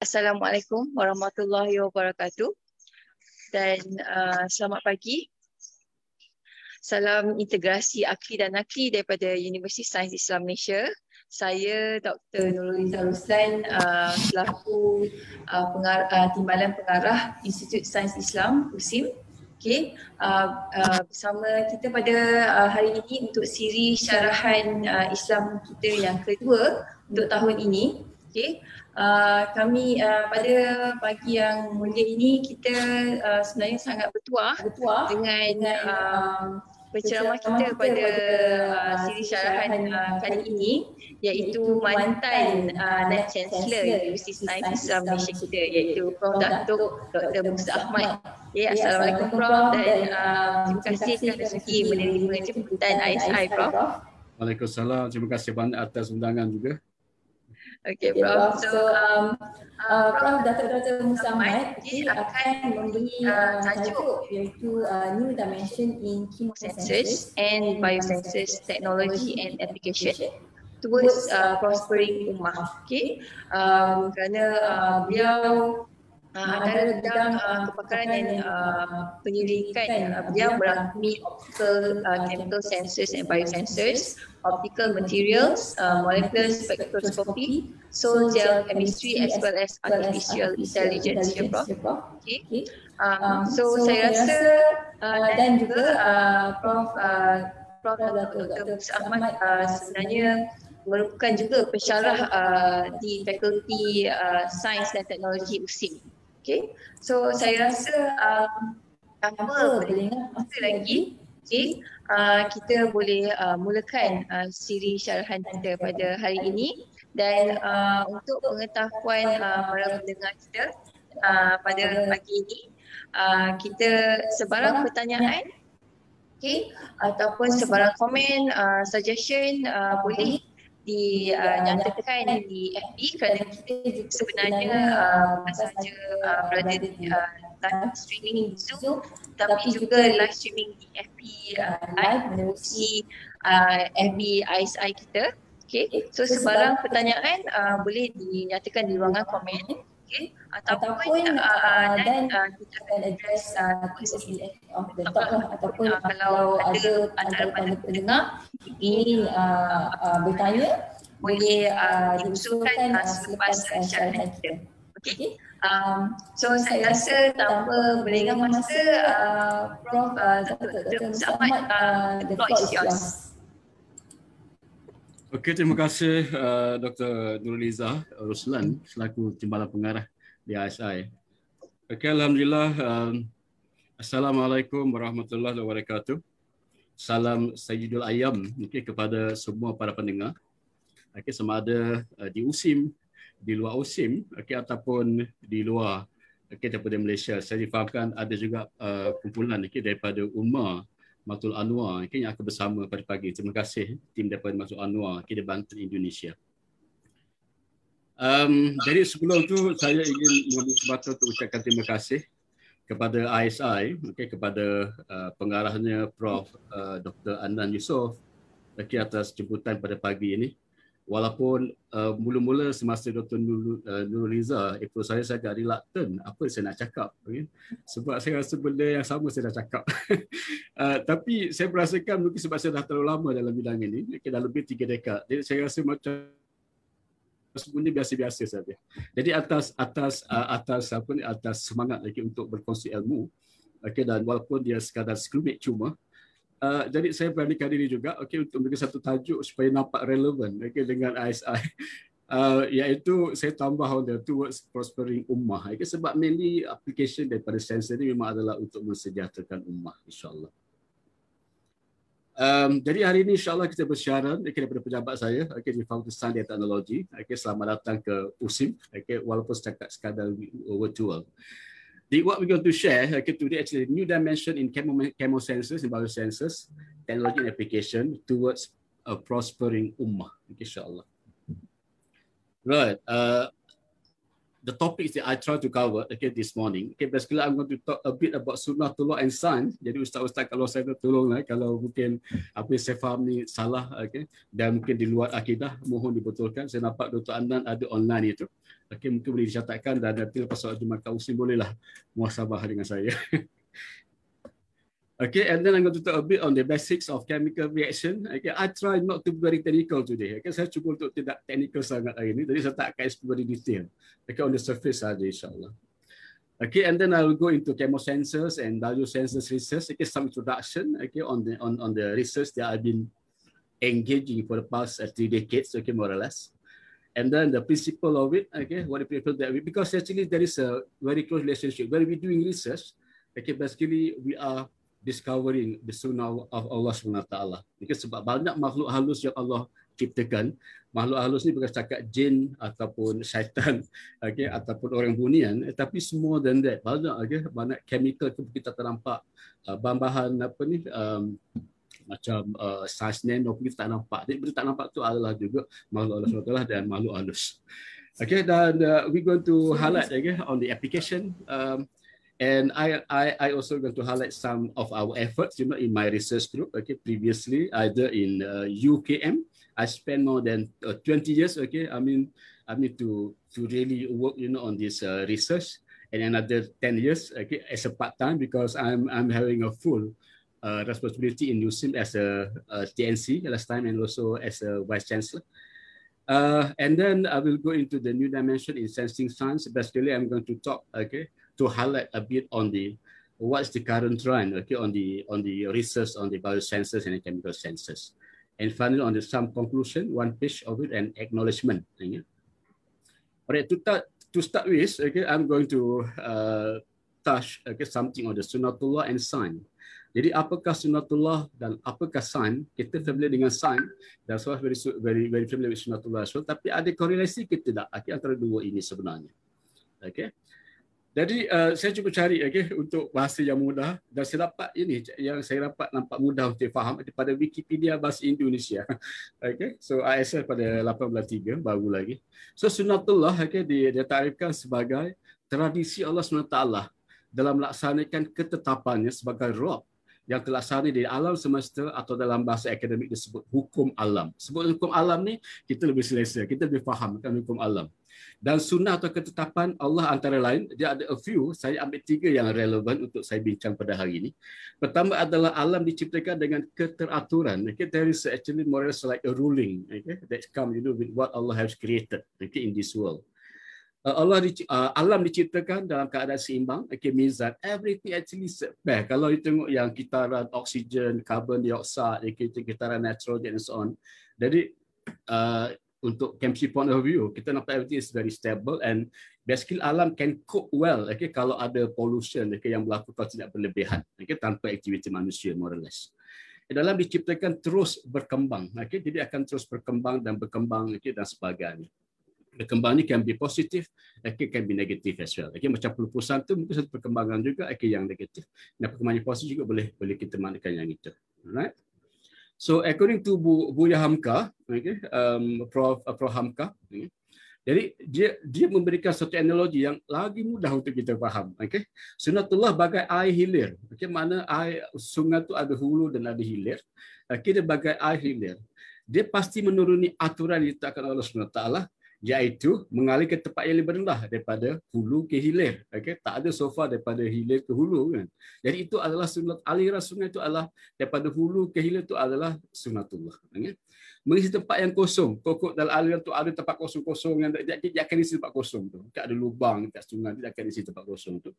Assalamualaikum warahmatullahi wabarakatuh dan uh, selamat pagi. Salam integrasi akli dan nakli daripada Universiti Sains Islam Malaysia. Saya Dr. Nurul Izzah Ruslan uh, selaku uh, pengar- uh, Timbalan Pengarah Institut Sains Islam USIM. Okay, uh, uh, bersama kita pada uh, hari ini untuk siri syarahan uh, Islam kita yang kedua untuk tahun ini. Okay, uh, kami uh, pada pagi yang mulia ini kita uh, sebenarnya sangat bertuah, bertuah dengan uh, penceramah kita pada uh, siri syarahan uh, kali ini iaitu mantan uh, Naib Chancellor Universiti Sains Islam Malaysia kita iaitu Prof. Datuk Dr. Musa Ahmad. Ya, Assalamualaikum Prof dan uh, terima kasih kerana sudi menerima jemputan ISI Prof. Waalaikumsalam. Terima kasih banyak atas undangan juga. Okay, Prof. So, um, uh, Prof. Datuk Dr. Musa Ahmad dia akan memberi uh, tajuk iaitu uh, New Dimension in Chemosensors and Biosensors Technology and Application towards uh, prospering ummah. Okay, um, kerana uh, beliau uh, antara bidang uh, kepakaran dan uh, penyelidikan uh, beliau merangkumi optical uh, chemical sensors and biosensors, optical materials, uh, molecular spectroscopy, soil gel chemistry as well as artificial intelligence ya Prof. Okay. Um, so, so saya rasa uh, dan juga uh, Prof. Uh, Prof. Dr. Ahmad uh, sebenarnya merupakan juga pensyarah uh, di Fakulti uh, Sains dan Teknologi USIM. Okay, so saya rasa um, tanpa berlengah masa lagi, okay, uh, kita boleh uh, mulakan uh, siri syarahan kita pada hari ini. Dan uh, untuk pengetahuan uh, para pendengar kita uh, pada pagi ini, uh, kita sebarang pertanyaan. okay, ataupun sebarang komen, uh, suggestion uh, boleh dinyatakan uh, di FB kerana kita juga sebenarnya uh, bukan sahaja uh, berada di uh, live streaming Zoom tapi juga live streaming di FB uh, live menerusi uh, FB ISI kita. Okay. So sebarang pertanyaan uh, boleh dinyatakan di ruangan komen okay. ataupun, ataupun uh, dan uh, kita akan address uh, question of the talk lah ataupun uh, kalau ada antara pendengar ingin uh, uh, bertanya boleh uh, diusulkan uh, selepas uh, syarahan kita. Um, so saya rasa tanpa berlengah masa, uh, Prof. Uh, Dr. Musa Ahmad, uh, the floor is yours. Okey, terima kasih uh, Dr. Nurliza Ruslan selaku Timbalan Pengarah di ISI. Okey, Alhamdulillah. Um, Assalamualaikum warahmatullahi wabarakatuh. Salam Sayyidul Ayam okay, kepada semua para pendengar. Okay, sama ada uh, di USIM, di luar USIM okay, ataupun di luar okay, daripada Malaysia. Saya difahamkan ada juga uh, kumpulan okay, daripada UMA Matul Anwar okay, yang akan bersama pada pagi. Terima kasih tim daripada Matul Anwar okay, di Banten, Indonesia. Um, jadi sebelum tu saya ingin mengambil kesempatan untuk ucapkan terima kasih kepada ISI, okay, kepada uh, pengarahnya Prof. Uh, Dr. Andan Yusof okay, atas jemputan pada pagi ini. Walaupun uh, mula-mula semasa Dr. Nur, uh, Nurliza ikut saya, saya agak reluctant apa saya nak cakap. Okay? Sebab saya rasa benda yang sama saya dah cakap. uh, tapi saya merasakan mungkin sebab saya dah terlalu lama dalam bidang ini, okay, dah lebih tiga dekad. Jadi saya rasa macam semuanya biasa-biasa saja. Jadi atas atas uh, atas apa ni atas semangat lagi untuk berkongsi ilmu. Okey dan walaupun dia sekadar sekelumit cuma uh, jadi saya beranikan diri juga okey untuk memberi satu tajuk supaya nampak relevan okey dengan ISI. Uh, iaitu saya tambah on the towards prospering ummah. Okay, sebab mainly application daripada sensor ini memang adalah untuk mensejahterakan ummah insyaAllah. Um, jadi hari ini insyaAllah kita bersyarat okay, daripada pejabat saya okay, di Fakultas Sains dan Teknologi. Okay, selamat datang ke USIM okay, walaupun setakat sekadar virtual. The, what we're going to share okay, today actually new dimension in chemo, chemosensors and biosensors, technology and application towards a prospering ummah. Okay, insyaAllah. Right. Uh, the topics that I try to cover okay this morning. Okay, basically I'm going to talk a bit about sunnatullah and sign. Jadi ustaz-ustaz kalau saya tolonglah kalau mungkin apa yang saya faham ni salah okay dan mungkin di luar akidah mohon dibetulkan. Saya nampak Dr. Andan ada online itu. Okay, mungkin boleh dicatatkan dan nanti lepas soal Jumat Kausim bolehlah muasabah dengan saya. Okay, and then I'm going to talk a bit on the basics of chemical reaction. Okay, I try not to be very technical today. Okay, saya cuba untuk tidak technical sangat hari ini. Jadi saya tak akan explore very detail. Okay, on the surface saja insyaAllah. Okay, and then I will go into chemosensors and value sensors research. Okay, some introduction. Okay, on the on on the research that I've been engaging for the past uh, three decades. Okay, more or less. And then the principle of it. Okay, what the people that we because actually there is a very close relationship. When we're doing research, okay, basically we are discovering the sunnah of Allah SWT. Mungkin sebab banyak makhluk halus yang Allah ciptakan. Makhluk halus ni bukan setakat jin ataupun syaitan okay, ataupun orang bunian. Eh, tapi semua dan that. Banyak, okay, banyak chemical kita ternampak. Uh, bahan-bahan apa ni, um, macam uh, saiz nano pun kita tak nampak. Jadi kita tak nampak tu adalah juga makhluk Allah SWT dan makhluk halus. Okay, dan uh, we going to highlight okay, on the application. Um, And I, I, I also going to highlight some of our efforts, you know, in my research group. Okay, previously either in uh, UKM, I spent more than uh, 20 years. Okay, I mean, I mean to to really work, you know, on this uh, research, and another 10 years, okay, as a part time because I'm I'm having a full uh, responsibility in USIM as a, a TNC last time and also as a vice chancellor. Uh, and then I will go into the new dimension in sensing science. Basically, I'm going to talk, okay, to highlight a bit on the what's the current trend okay on the on the research on the biosensors and the chemical sensors. And finally on the some conclusion one page of it and acknowledgement okay. alright to start to start with okay i'm going to uh, touch okay something on the sunatullah and sign jadi apakah sunatullah dan apakah sign kita familiar dengan sign dan so very very very familiar with sunatullah so tapi ada korelasi ke tidak okay, antara dua ini sebenarnya. Okay jadi uh, saya cuba cari okay, untuk bahasa yang mudah dan saya dapat ini yang saya dapat nampak mudah untuk faham daripada Wikipedia bahasa Indonesia. okay. So ISL pada 18.3 baru lagi. So sunatullah okay, dia, dia tarifkan sebagai tradisi Allah SWT dalam melaksanakan ketetapannya sebagai roh yang terlaksana di alam semesta atau dalam bahasa akademik disebut hukum alam. Sebut hukum alam ni kita lebih selesa, kita lebih faham kan hukum alam. Dan sunnah atau ketetapan Allah antara lain, dia ada a few, saya ambil tiga yang relevan untuk saya bincang pada hari ini. Pertama adalah alam diciptakan dengan keteraturan. Okay, there is actually more or less like a ruling okay, that come you know, with what Allah has created okay, in this world. Uh, Allah uh, alam diciptakan dalam keadaan seimbang okay that everything actually back kalau you tengok yang kitaran oksigen carbon dioxide okay, kitaran nitrogen and so on jadi uh, untuk chemistry point of view kita nampak everything is very stable and basically alam can cope well okay kalau ada pollution okay yang berlaku kalau tidak berlebihan okay tanpa aktiviti manusia more or less. Dalam diciptakan terus berkembang okay jadi akan terus berkembang dan berkembang okay dan sebagainya. Berkembang ni can be positif okay can be negatif as well okay macam pelupusan tu mungkin satu perkembangan juga okay yang negatif. Dan perkembangan positif juga boleh boleh kita maknakan yang itu alright So according to Bu Buya Hamka, okay, um, Prof uh, Prof Hamka, okay, jadi dia dia memberikan satu analogi yang lagi mudah untuk kita faham. Okay, sunatullah bagai air hilir. Okay, mana air sungai itu ada hulu dan ada hilir. Okay, bagai air hilir. Dia pasti menuruni aturan yang ditetapkan Allah Subhanahu Taala iaitu mengalir ke tempat yang lebih rendah daripada hulu ke hilir. Okay? Tak ada sofa daripada hilir ke hulu. Kan? Jadi itu adalah sunat aliran sungai itu adalah daripada hulu ke hilir itu adalah sunatullah. Okay? Mengisi tempat yang kosong. Pokok dalam aliran itu ada tempat kosong-kosong yang dia akan isi tempat kosong tu. Tak ada lubang tak sungai dia akan isi tempat kosong tu.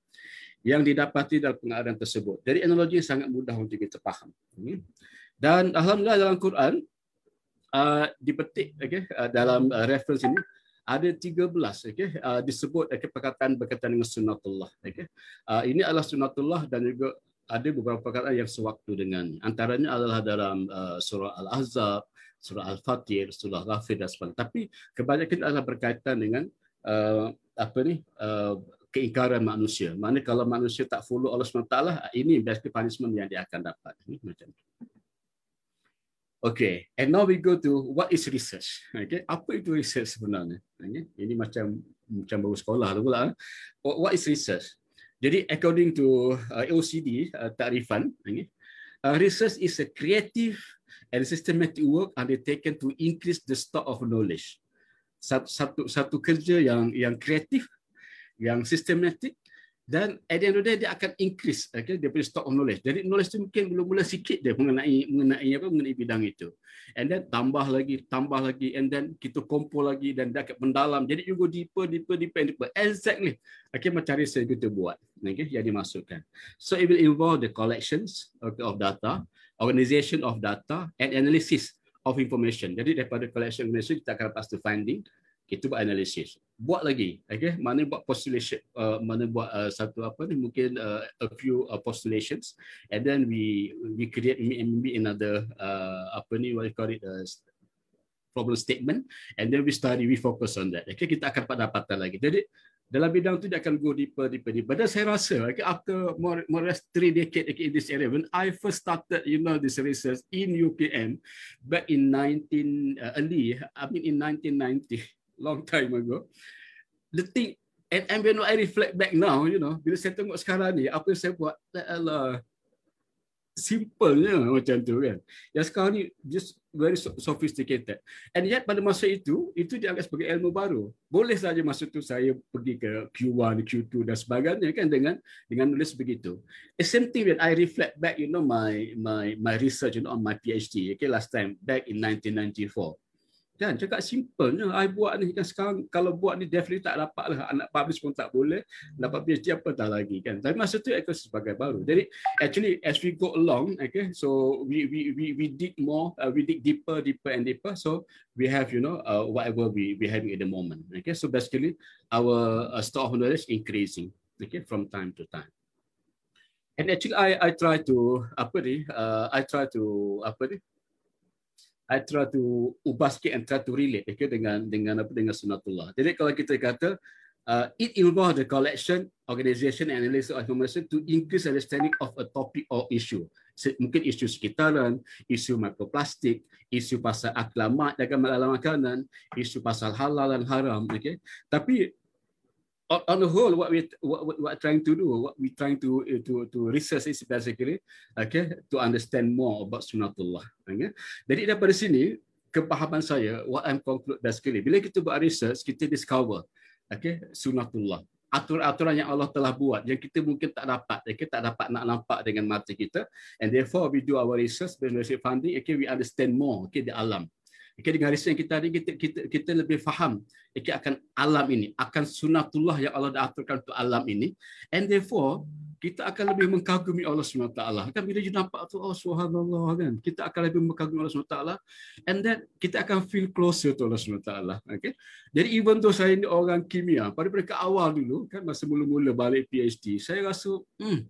Yang didapati dalam pengadaan tersebut. Jadi analogi sangat mudah untuk kita faham. Okay? Dan alhamdulillah dalam Quran uh, dipetik okay, uh, dalam uh, reference ini ada 13 okay, uh, disebut okay, perkataan berkaitan dengan sunnatullah okay. uh, ini adalah sunnatullah dan juga ada beberapa perkataan yang sewaktu dengan antaranya adalah dalam uh, surah al-ahzab surah al-fatir surah ghafir dan sebagainya tapi kebanyakan adalah berkaitan dengan uh, apa ni uh, keingkaran manusia. Mana kalau manusia tak follow Allah SWT, ini basically punishment yang dia akan dapat. Ini macam tu. Okay, and now we go to what is research. Okay, apa itu research sebenarnya? Okay. Ini macam macam baru sekolah tu pula. Eh. What is research? Jadi according to uh, OECD uh, takrifan, okay, uh, research is a creative and systematic work undertaken to increase the stock of knowledge. Satu satu, satu kerja yang yang kreatif, yang sistematik dan at the end of the day dia akan increase okay, dia punya stock of knowledge. Jadi knowledge tu mungkin mula-mula sikit dia mengenai mengenai apa mengenai bidang itu. And then tambah lagi, tambah lagi and then kita kumpul lagi dan dia akan mendalam. Jadi you go deeper, deeper, deeper, deeper. Exactly. Okay, macam research kita buat. Okay, yang dimasukkan. So it will involve the collections okay, of data, organization of data and analysis of information. Jadi daripada collection information kita akan lepas finding kita buat analisis buat lagi okay? Mana buat postulation uh, mana buat uh, satu apa ni mungkin uh, a few uh, postulations. And then we we create maybe another uh, apa ni what you call it uh, problem statement. And then we study we focus on that. Okay kita akan dapat dapatan lagi. Jadi dalam bidang tu dia akan go deeper deeper deeper. Dan saya rasa okay, after more more less three decade okay, in this area when I first started you know this research in UKM back in 19 uh, early I mean in 1990 long time ago. The thing, and, and when I reflect back now, you know, bila saya tengok sekarang ni, apa yang saya buat, adalah simplenya macam tu kan. Yang sekarang ni just very sophisticated. And yet pada masa itu, itu dianggap sebagai ilmu baru. Boleh saja masa itu saya pergi ke Q1, Q2 dan sebagainya kan dengan dengan nulis begitu. The same thing when I reflect back, you know, my my my research you know, on my PhD, okay, last time back in 1994 kan? Cakap simple je I buat ni kan? Sekarang kalau buat ni definitely tak dapat lah. Anak publish pun tak boleh. Dapat PhD apa tak lagi kan? Tapi masa tu aku sebagai baru. Jadi actually as we go along okay so we we we we dig more uh, we dig deeper deeper and deeper. So we have you know uh, whatever we we having at the moment okay? So basically our uh, stock of knowledge increasing okay from time to time. And actually I I try to apa ni uh, I try to apa ni I try to ubah sikit and try to relate okay, dengan dengan apa dengan sunatullah. Jadi kalau kita kata uh, it involve the collection, organization and analysis of information to increase understanding of a topic or issue. So, mungkin isu sekitaran, isu mikroplastik, isu pasal aklamat dalam makanan, isu pasal halal dan haram. Okay? Tapi on the whole what we what, what, what trying to do what we trying to uh, to to research is basically okay to understand more about sunatullah okay? Jadi daripada sini kepahaman saya what i'm conclude basically bila kita buat research kita discover okay sunatullah aturan-aturan yang Allah telah buat yang kita mungkin tak dapat okay, tak dapat nak nampak dengan mata kita and therefore we do our research based funding okay we understand more okay the alam Okay, dengan riset kita ada, kita, kita, kita lebih faham okay, akan alam ini, akan sunatullah yang Allah dah aturkan untuk alam ini. And therefore, kita akan lebih mengagumi Allah SWT. Kan bila kita nampak tu, oh subhanallah kan. Kita akan lebih mengagumi Allah SWT. And then kita akan feel closer to Allah SWT. Okay? Jadi even tu saya ni orang kimia, pada mereka awal dulu, kan masa mula-mula balik PhD, saya rasa, hmm,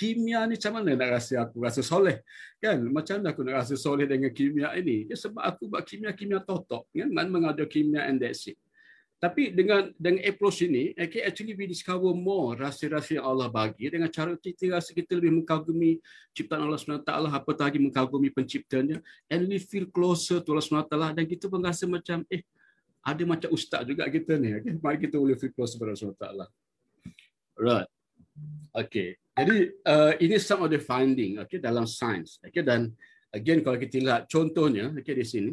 kimia ni macam mana nak rasa aku rasa soleh? Kan? Macam mana aku nak rasa soleh dengan kimia ini? Ya, sebab aku buat kimia kimia totok kan? Man mengada kimia and that's it. Tapi dengan dengan approach ini okay, actually we discover more rahsia-rahsia yang Allah bagi dengan cara kita rasa kita lebih mengagumi ciptaan Allah SWT apa lagi mengagumi penciptanya and we feel closer to Allah SWT dan kita pun rasa macam eh ada macam ustaz juga kita ni okay? mari kita boleh feel closer to Allah SWT right Okay, jadi uh, ini some of the finding okay, dalam sains. Okay, dan again kalau kita lihat contohnya okay, di sini,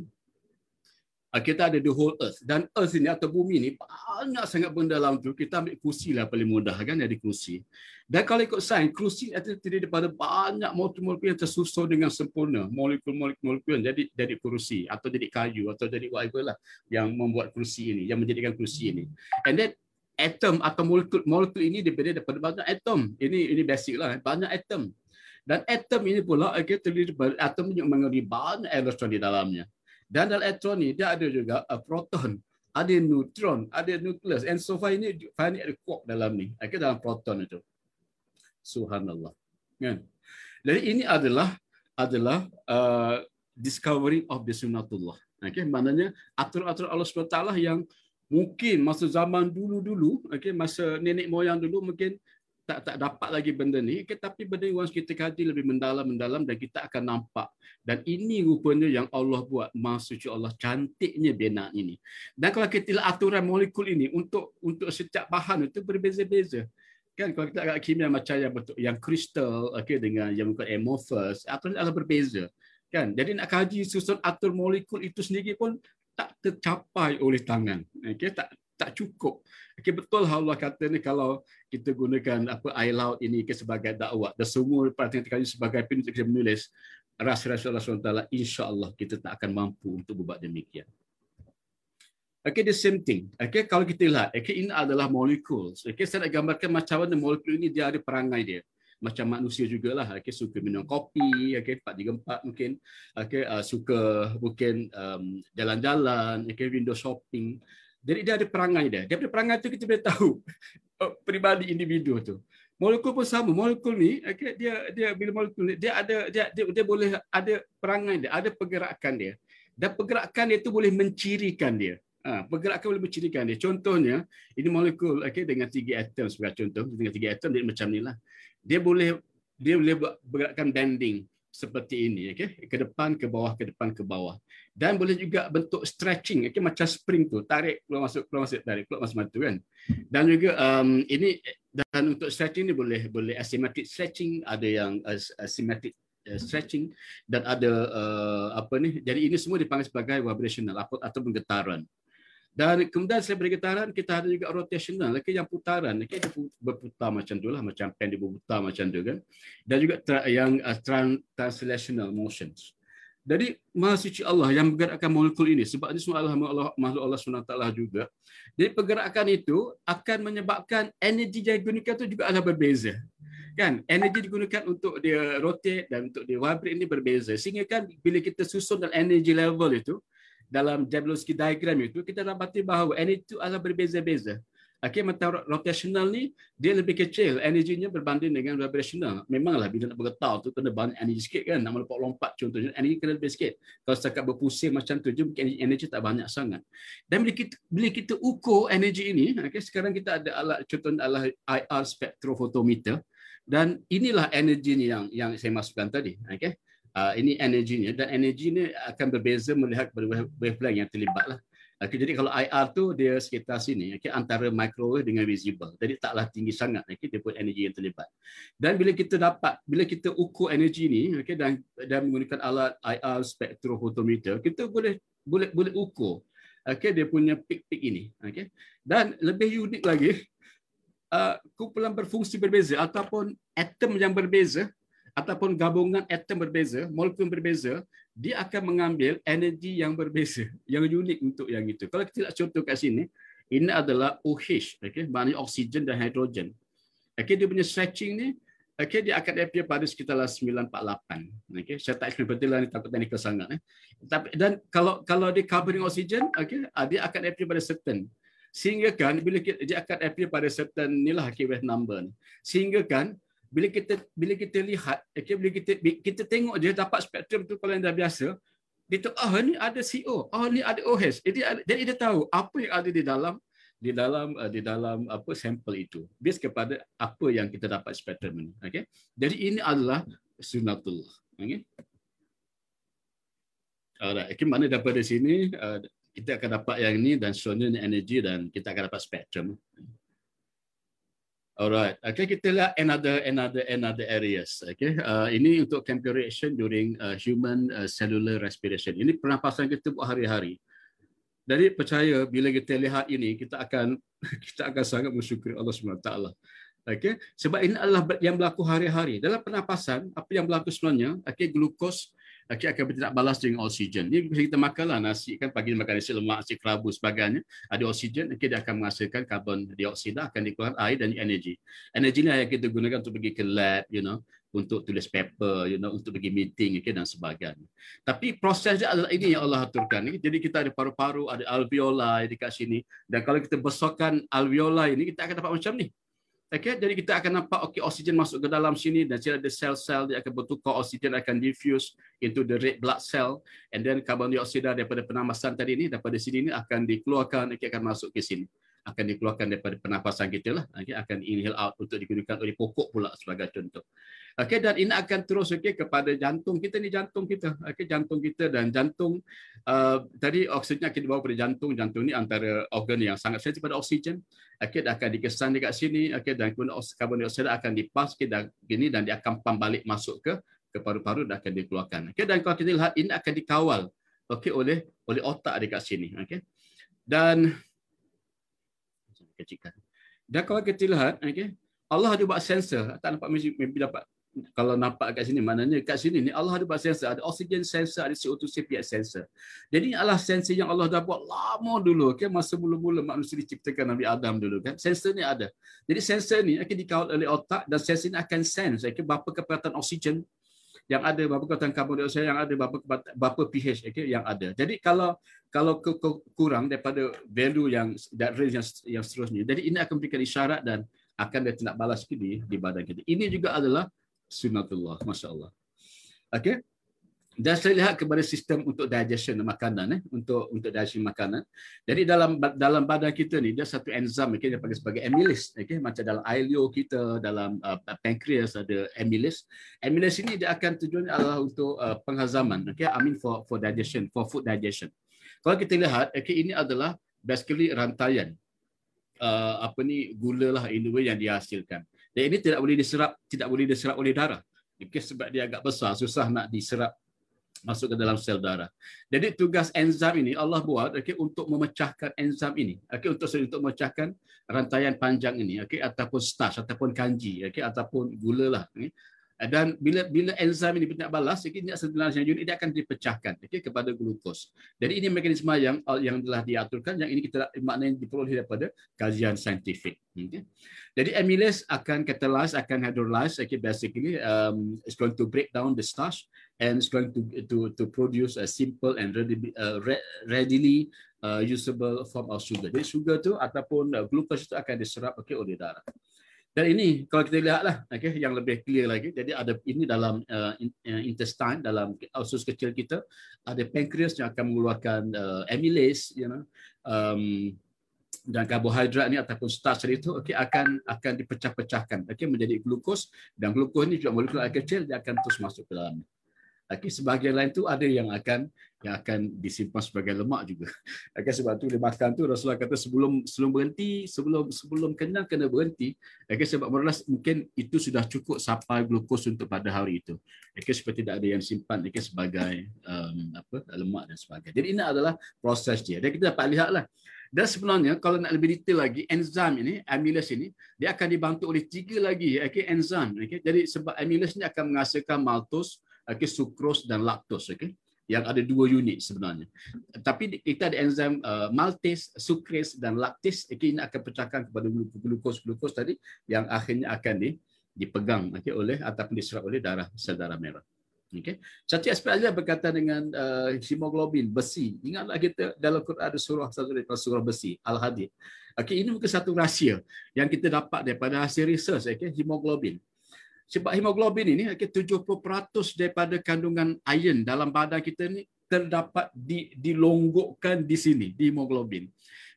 uh, kita ada the whole earth. Dan earth ini atau bumi ini banyak sangat benda dalam tu. Kita ambil kursi lah paling mudah kan, jadi kursi. Dan kalau ikut sains, kursi itu terdiri daripada banyak molekul-molekul yang tersusun dengan sempurna. Molekul-molekul jadi jadi kursi atau jadi kayu atau jadi whatever lah yang membuat kursi ini, yang menjadikan kursi ini. And then atom atau molekul molekul ini daripada daripada banyak atom. Ini ini basic lah, banyak atom. Dan atom ini pula okay, terdiri daripada atom yang mengandung banyak elektron di dalamnya. Dan dalam elektron ini dia ada juga a proton, ada neutron, ada nukleus. And so far ini find ada quark dalam ni. Okay, dalam proton itu. Subhanallah. Kan? Jadi ini adalah adalah uh, discovery of the sunnatullah. Okay, maknanya atur-atur Allah SWT yang mungkin masa zaman dulu-dulu okey masa nenek moyang dulu mungkin tak tak dapat lagi benda ni okay, tapi benda ni once kita kaji lebih mendalam-mendalam dan kita akan nampak. Dan ini rupanya yang Allah buat. Maksudnya Allah cantiknya bina ini. Dan kalau kita lihat aturan molekul ini untuk untuk setiap bahan itu berbeza-beza. Kan kalau kita agak kimia macam yang betul yang kristal okey dengan yang bukan amorphous aturan adalah berbeza. Kan jadi nak kaji susun atur molekul itu sendiri pun tak tercapai oleh tangan okey tak tak cukup. Okay, betul Allah kata ni kalau kita gunakan apa air laut ini ke sebagai dakwah dan semua perhatian kali sebagai penulis kita menulis rasa-rasa Allah SWT, insya-Allah kita tak akan mampu untuk buat demikian. Okay, the same thing. Okay, kalau kita lihat, okay, ini adalah molekul. Okay, saya nak gambarkan macam mana molekul ini dia ada perangai dia. Macam manusia jugalah. Okay, suka minum kopi, okay, 4 3 4 mungkin. Okay, uh, suka mungkin um, jalan-jalan, okay, window shopping. Jadi dia ada perangai dia. Dia ada perangai tu kita boleh tahu oh, peribadi individu tu. Molekul pun sama. Molekul ni okay, dia dia bila molekul ni dia ada dia, dia dia boleh ada perangai dia, ada pergerakan dia. Dan pergerakan dia tu boleh mencirikan dia. Ha, pergerakan boleh mencirikan dia. Contohnya, ini molekul okay, dengan tiga atom sebagai contoh. Dengan tiga atom dia macam ni lah. Dia boleh dia boleh bergerakan bending seperti ini okey ke depan ke bawah ke depan ke bawah. Dan boleh juga bentuk stretching okey macam spring tu tarik keluar masuk keluar masuk tarik keluar masuk mata kan? Dan juga um, ini dan untuk stretching ni boleh boleh asymmetric stretching ada yang asymmetric uh, stretching dan ada uh, apa ni? Jadi ini semua dipanggil sebagai vibrational atau getaran dan kemudian selain bergetaran, kita ada juga rotational, lagi yang putaran. Okay, dia berputar macam tu lah, macam pen dia berputar macam tu kan. Dan juga tra- yang uh, trans- translational motions. Jadi, Maha Suci Allah yang bergerakkan molekul ini, sebab ini semua Allah, makhluk Allah SWT juga. Jadi, pergerakan itu akan menyebabkan energi yang digunakan itu juga adalah berbeza. Kan? Energi digunakan untuk dia rotate dan untuk dia vibrate ini berbeza. Sehingga kan bila kita susun dalam energy level itu, dalam Jablonski diagram itu kita dapati bahawa energi itu adalah berbeza-beza. Okey, macam rotational ni dia lebih kecil energinya berbanding dengan vibrational. Memanglah bila nak bergetar tu kena banyak energi sikit kan, nak melompat-lompat contohnya energi kena lebih sikit. Kalau setakat berpusing macam tu je mungkin energi tak banyak sangat. Dan bila kita bila kita ukur energi ini, okey sekarang kita ada alat contohnya adalah IR spectrophotometer dan inilah energinya yang yang saya masukkan tadi, okey. Uh, ini energinya dan energi ini akan berbeza melihat wavelength yang terlibat lah. Okay, jadi kalau IR tu dia sekitar sini, okay, antara microwave dengan visible. Jadi taklah tinggi sangat, okay, dia pun energi yang terlibat. Dan bila kita dapat, bila kita ukur energi ini, okay, dan dan menggunakan alat IR spectrophotometer, kita boleh boleh boleh ukur, okay, dia punya peak-peak ini, okay. Dan lebih unik lagi, uh, kumpulan berfungsi berbeza ataupun atom yang berbeza, ataupun gabungan atom berbeza, molekul berbeza, dia akan mengambil energi yang berbeza, yang unik untuk yang itu. Kalau kita lihat contoh kat sini, ini adalah OH, okay? maknanya oksigen dan hidrogen. Okay, dia punya stretching ni, okay, dia akan appear pada sekitar 948. Okay? Saya tak explain betul lah, ni takut teknikal sangat. Eh? Tapi, dan kalau kalau dia carbon dengan oksigen, okay, ah, dia akan appear pada certain. Sehingga kan, bila dia akan appear pada certain ni lah, okay, number. Sehingga kan, bila kita bila kita lihat okay, bila kita kita tengok dia dapat spektrum tu kalau yang dah biasa dia tu ah oh, ni ada CO oh ni ada OH jadi jadi dia tahu apa yang ada di dalam di dalam uh, di dalam apa sampel itu. Based kepada apa yang kita dapat spektrum ini okey jadi ini adalah sunnatullah okey Alright, okay, mana daripada sini uh, kita akan dapat yang ini dan seterusnya energi dan kita akan dapat spektrum. Alright, okay kita lihat another another another areas. Okay, uh, ini untuk chemical during uh, human uh, cellular respiration. Ini pernafasan kita buat hari-hari. Jadi percaya bila kita lihat ini kita akan kita akan sangat bersyukur Allah SWT. Okay, sebab ini adalah yang berlaku hari-hari. Dalam pernafasan, apa yang berlaku sebenarnya, okay, glukos okay, akan tidak balas dengan oksigen. Ini bisa kita makanlah nasi kan pagi makan nasi lemak, nasi kerabu sebagainya. Ada oksigen, dia akan menghasilkan karbon dioksida, akan dikeluarkan air dan energi. Energi ini yang kita gunakan untuk pergi ke lab, you know, untuk tulis paper, you know, untuk pergi meeting okay, dan sebagainya. Tapi proses dia adalah ini yang Allah aturkan. Jadi kita ada paru-paru, ada alveoli dekat sini. Dan kalau kita besarkan alveoli ini, kita akan dapat macam ni. Okay, jadi kita akan nampak okay, oksigen masuk ke dalam sini dan sini ada sel-sel dia akan bertukar oksigen akan diffuse into the red blood cell and then karbon dioksida daripada penamasan tadi ini daripada sini ini akan dikeluarkan okay, akan masuk ke sini. Akan dikeluarkan daripada pernafasan kita lah. Okay, akan inhale out untuk digunakan oleh pokok pula sebagai contoh. Okay, dan ini akan terus okay, kepada jantung kita ni jantung kita. Okay, jantung kita dan jantung uh, tadi oksigen akan dibawa pada jantung. Jantung ni antara organ yang sangat sensitif pada oksigen. Okay, dan akan dikesan dekat sini. Okay, dan kemudian karbon dioksida akan dipas okay, dan gini dan dia akan pam balik masuk ke ke paru-paru dan akan dikeluarkan. Okay, dan kalau kita lihat ini akan dikawal okay, oleh oleh otak dekat sini. Okay. Dan kecilkan. Dan kalau kita lihat, okay, Allah ada buat sensor. Tak nampak maybe dapat kalau nampak kat sini maknanya kat sini ni Allah ada buat sensor ada oksigen sensor ada CO2 CPS sensor jadi adalah sensor yang Allah dah buat lama dulu okay? masa mula-mula manusia diciptakan Nabi Adam dulu kan sensor ni ada jadi sensor ni akan dikawal oleh otak dan sensor ni akan sense okay? berapa kepekatan oksigen yang ada berapa kepekatan karbon dioksida yang ada berapa berapa pH okay? yang ada jadi kalau kalau ke, ke, kurang daripada value yang that range yang, yang seterusnya jadi ini akan memberikan isyarat dan akan dia tindak balas di, di badan kita ini juga adalah sunatullah masya-Allah. Okey. Dan saya lihat kepada sistem untuk digestion makanan eh untuk untuk digestion makanan. Jadi dalam dalam badan kita ni dia satu enzim okey dia panggil sebagai amylase okey macam dalam ileo kita dalam uh, pancreas ada amylase. Amylase ini dia akan tujuannya adalah untuk uh, penghazaman okey I mean for for digestion for food digestion. Kalau kita lihat okey ini adalah basically rantaian uh, apa ni gula lah in the way yang dihasilkan. Dan ini tidak boleh diserap, tidak boleh diserap oleh darah. Okay, sebab dia agak besar, susah nak diserap masuk ke dalam sel darah. Jadi tugas enzim ini Allah buat okay, untuk memecahkan enzim ini. Okay, untuk untuk memecahkan rantaian panjang ini, okay, ataupun starch, ataupun kanji, okay, ataupun gula lah. Okay dan bila bila enzim ini tidak balas ini sebenarnya unit dia akan dipecahkan okey kepada glukos. Jadi ini mekanisme yang yang telah diaturkan yang ini kita maknanya diperoleh daripada kajian saintifik. Okay. Jadi amylase akan catalyze akan hydrolyze okay basically um, it's going to break down the starch and it's going to to to produce a simple and readily uh, readily uh, usable form of sugar. Jadi sugar tu ataupun uh, glucose itu akan diserap okay oleh darah. Dan ini kalau kita lihatlah okay, yang lebih clear lagi. Jadi ada ini dalam uh, uh, intestine dalam usus kecil kita ada pancreas yang akan mengeluarkan uh, amylase you know um, dan karbohidrat ni ataupun starch itu okey akan akan dipecah-pecahkan okey menjadi glukos dan glukos ni juga molekul air kecil dia akan terus masuk ke dalam Okay, sebahagian lain tu ada yang akan yang akan disimpan sebagai lemak juga. Okay, sebab tu dia makan tu Rasulullah kata sebelum sebelum berhenti, sebelum sebelum kenyang kena berhenti. Okay, sebab merelas mungkin itu sudah cukup sampai glukos untuk pada hari itu. Okay, supaya tidak ada yang simpan okay, sebagai um, apa lemak dan sebagainya. Jadi ini adalah proses dia. Dan kita dapat lihatlah. Dan sebenarnya kalau nak lebih detail lagi, enzim ini, amylase ini, dia akan dibantu oleh tiga lagi okay, enzim. Okay. Jadi sebab amylase ini akan menghasilkan maltose, okay, sucrose dan lactose okay, yang ada dua unit sebenarnya. Tapi kita ada enzim uh, maltase, sucrase dan lactase okay, ini akan pecahkan kepada glukos-glukos tadi yang akhirnya akan di, dipegang okay, oleh ataupun diserap oleh darah sel darah merah. Okay. Satu aspek lagi berkaitan dengan uh, hemoglobin besi. Ingatlah kita dalam Quran ada surah satu daripada surah besi Al-Hadid. Okay, ini mungkin satu rahsia yang kita dapat daripada hasil research okay, hemoglobin. Sebab hemoglobin ini okay, 70% daripada kandungan iron dalam badan kita ni terdapat di dilonggokkan di sini di hemoglobin.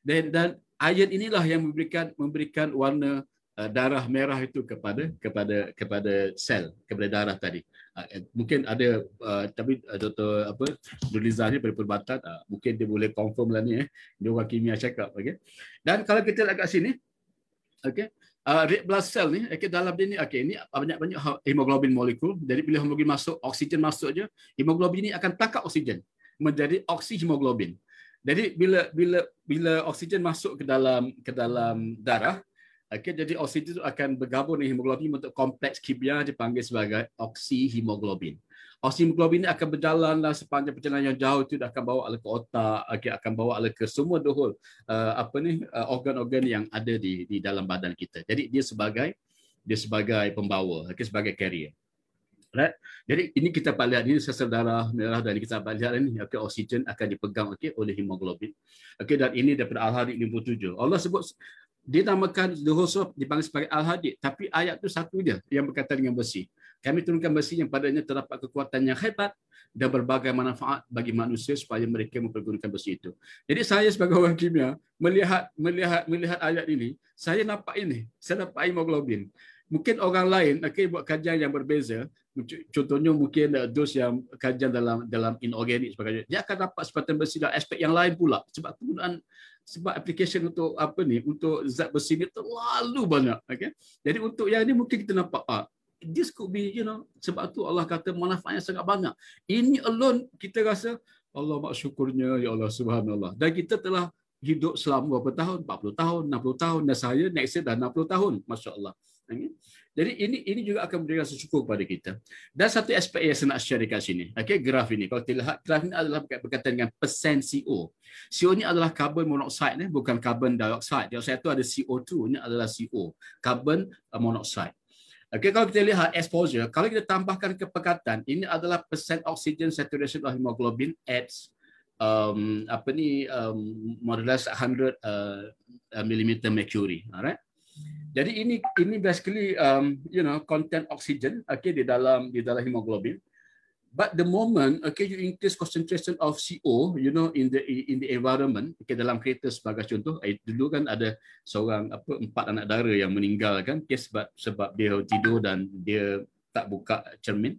Dan dan iron inilah yang memberikan memberikan warna uh, darah merah itu kepada kepada kepada sel kepada darah tadi. Uh, mungkin ada uh, tapi Dr. apa Duliza ni pada perbatan mungkin dia boleh confirm lah ni eh. Dia orang kimia cakap okey. Dan kalau kita lihat kat sini okey uh, red blood cell ni okay, dalam dia ni okay, ni banyak-banyak hemoglobin molekul. Jadi bila hemoglobin masuk oksigen masuk je hemoglobin ni akan tangkap oksigen menjadi oksihemoglobin jadi bila bila bila oksigen masuk ke dalam ke dalam darah okay, jadi oksigen itu akan bergabung dengan hemoglobin untuk kompleks kimia dipanggil sebagai oksihemoglobin Oksihemoglobin ini akan berjalan lah sepanjang perjalanan yang jauh itu akan bawa ke otak, okay, akan bawa ke semua dohol uh, apa ni uh, organ-organ yang ada di di dalam badan kita. Jadi dia sebagai dia sebagai pembawa, okay, sebagai carrier. Right? Jadi ini kita lihat ini sel darah merah dan kita lihat ini okay, oksigen akan dipegang okay, oleh hemoglobin. Okay, dan ini daripada Al-Hadid 57. Allah sebut dia namakan the whole surah dipanggil sebagai al-hadid tapi ayat tu satu dia yang berkaitan dengan besi kami turunkan besi yang padanya terdapat kekuatan yang hebat dan berbagai manfaat bagi manusia supaya mereka mempergunakan besi itu. Jadi saya sebagai orang kimia melihat melihat melihat ayat ini, saya nampak ini, saya nampak hemoglobin. Mungkin orang lain okay, buat kajian yang berbeza, contohnya mungkin dos yang kajian dalam dalam inorganik sebagainya, dia akan dapat sebatan besi dalam aspek yang lain pula sebab penggunaan sebab application untuk apa ni untuk zat besi ni terlalu banyak okay? jadi untuk yang ini mungkin kita nampak ah, this could be you know sebab tu Allah kata manfaatnya sangat banyak ini alone kita rasa Allah mak syukurnya ya Allah subhanallah. Dan kita telah hidup selama berapa tahun? 40 tahun 60 tahun. Dan saya next year dah 60 tahun masya-Allah. Okay? jadi ini ini juga akan memberikan rasa syukur kepada kita. Dan satu aspek yang saya nak share dekat sini. Okey graf ini. Kalau kita lihat graf ini adalah berkaitan dengan persen CO CO ni adalah carbon monoxide bukan carbon dioxide. Dioxide itu ada CO2 ini adalah CO carbon monoxide Okay, kalau kita lihat exposure, kalau kita tambahkan kepekatan, ini adalah percent oxygen saturation of hemoglobin at um, apa ni um, modulus 100 uh, mm mercury, alright? Jadi ini ini basically um, you know content oxygen okay di dalam di dalam hemoglobin. But the moment okay you increase concentration of CO you know in the in the environment okay dalam kereta sebagai contoh eh, dulu kan ada seorang apa empat anak dara yang meninggal kan okay, sebab sebab dia tidur dan dia tak buka cermin.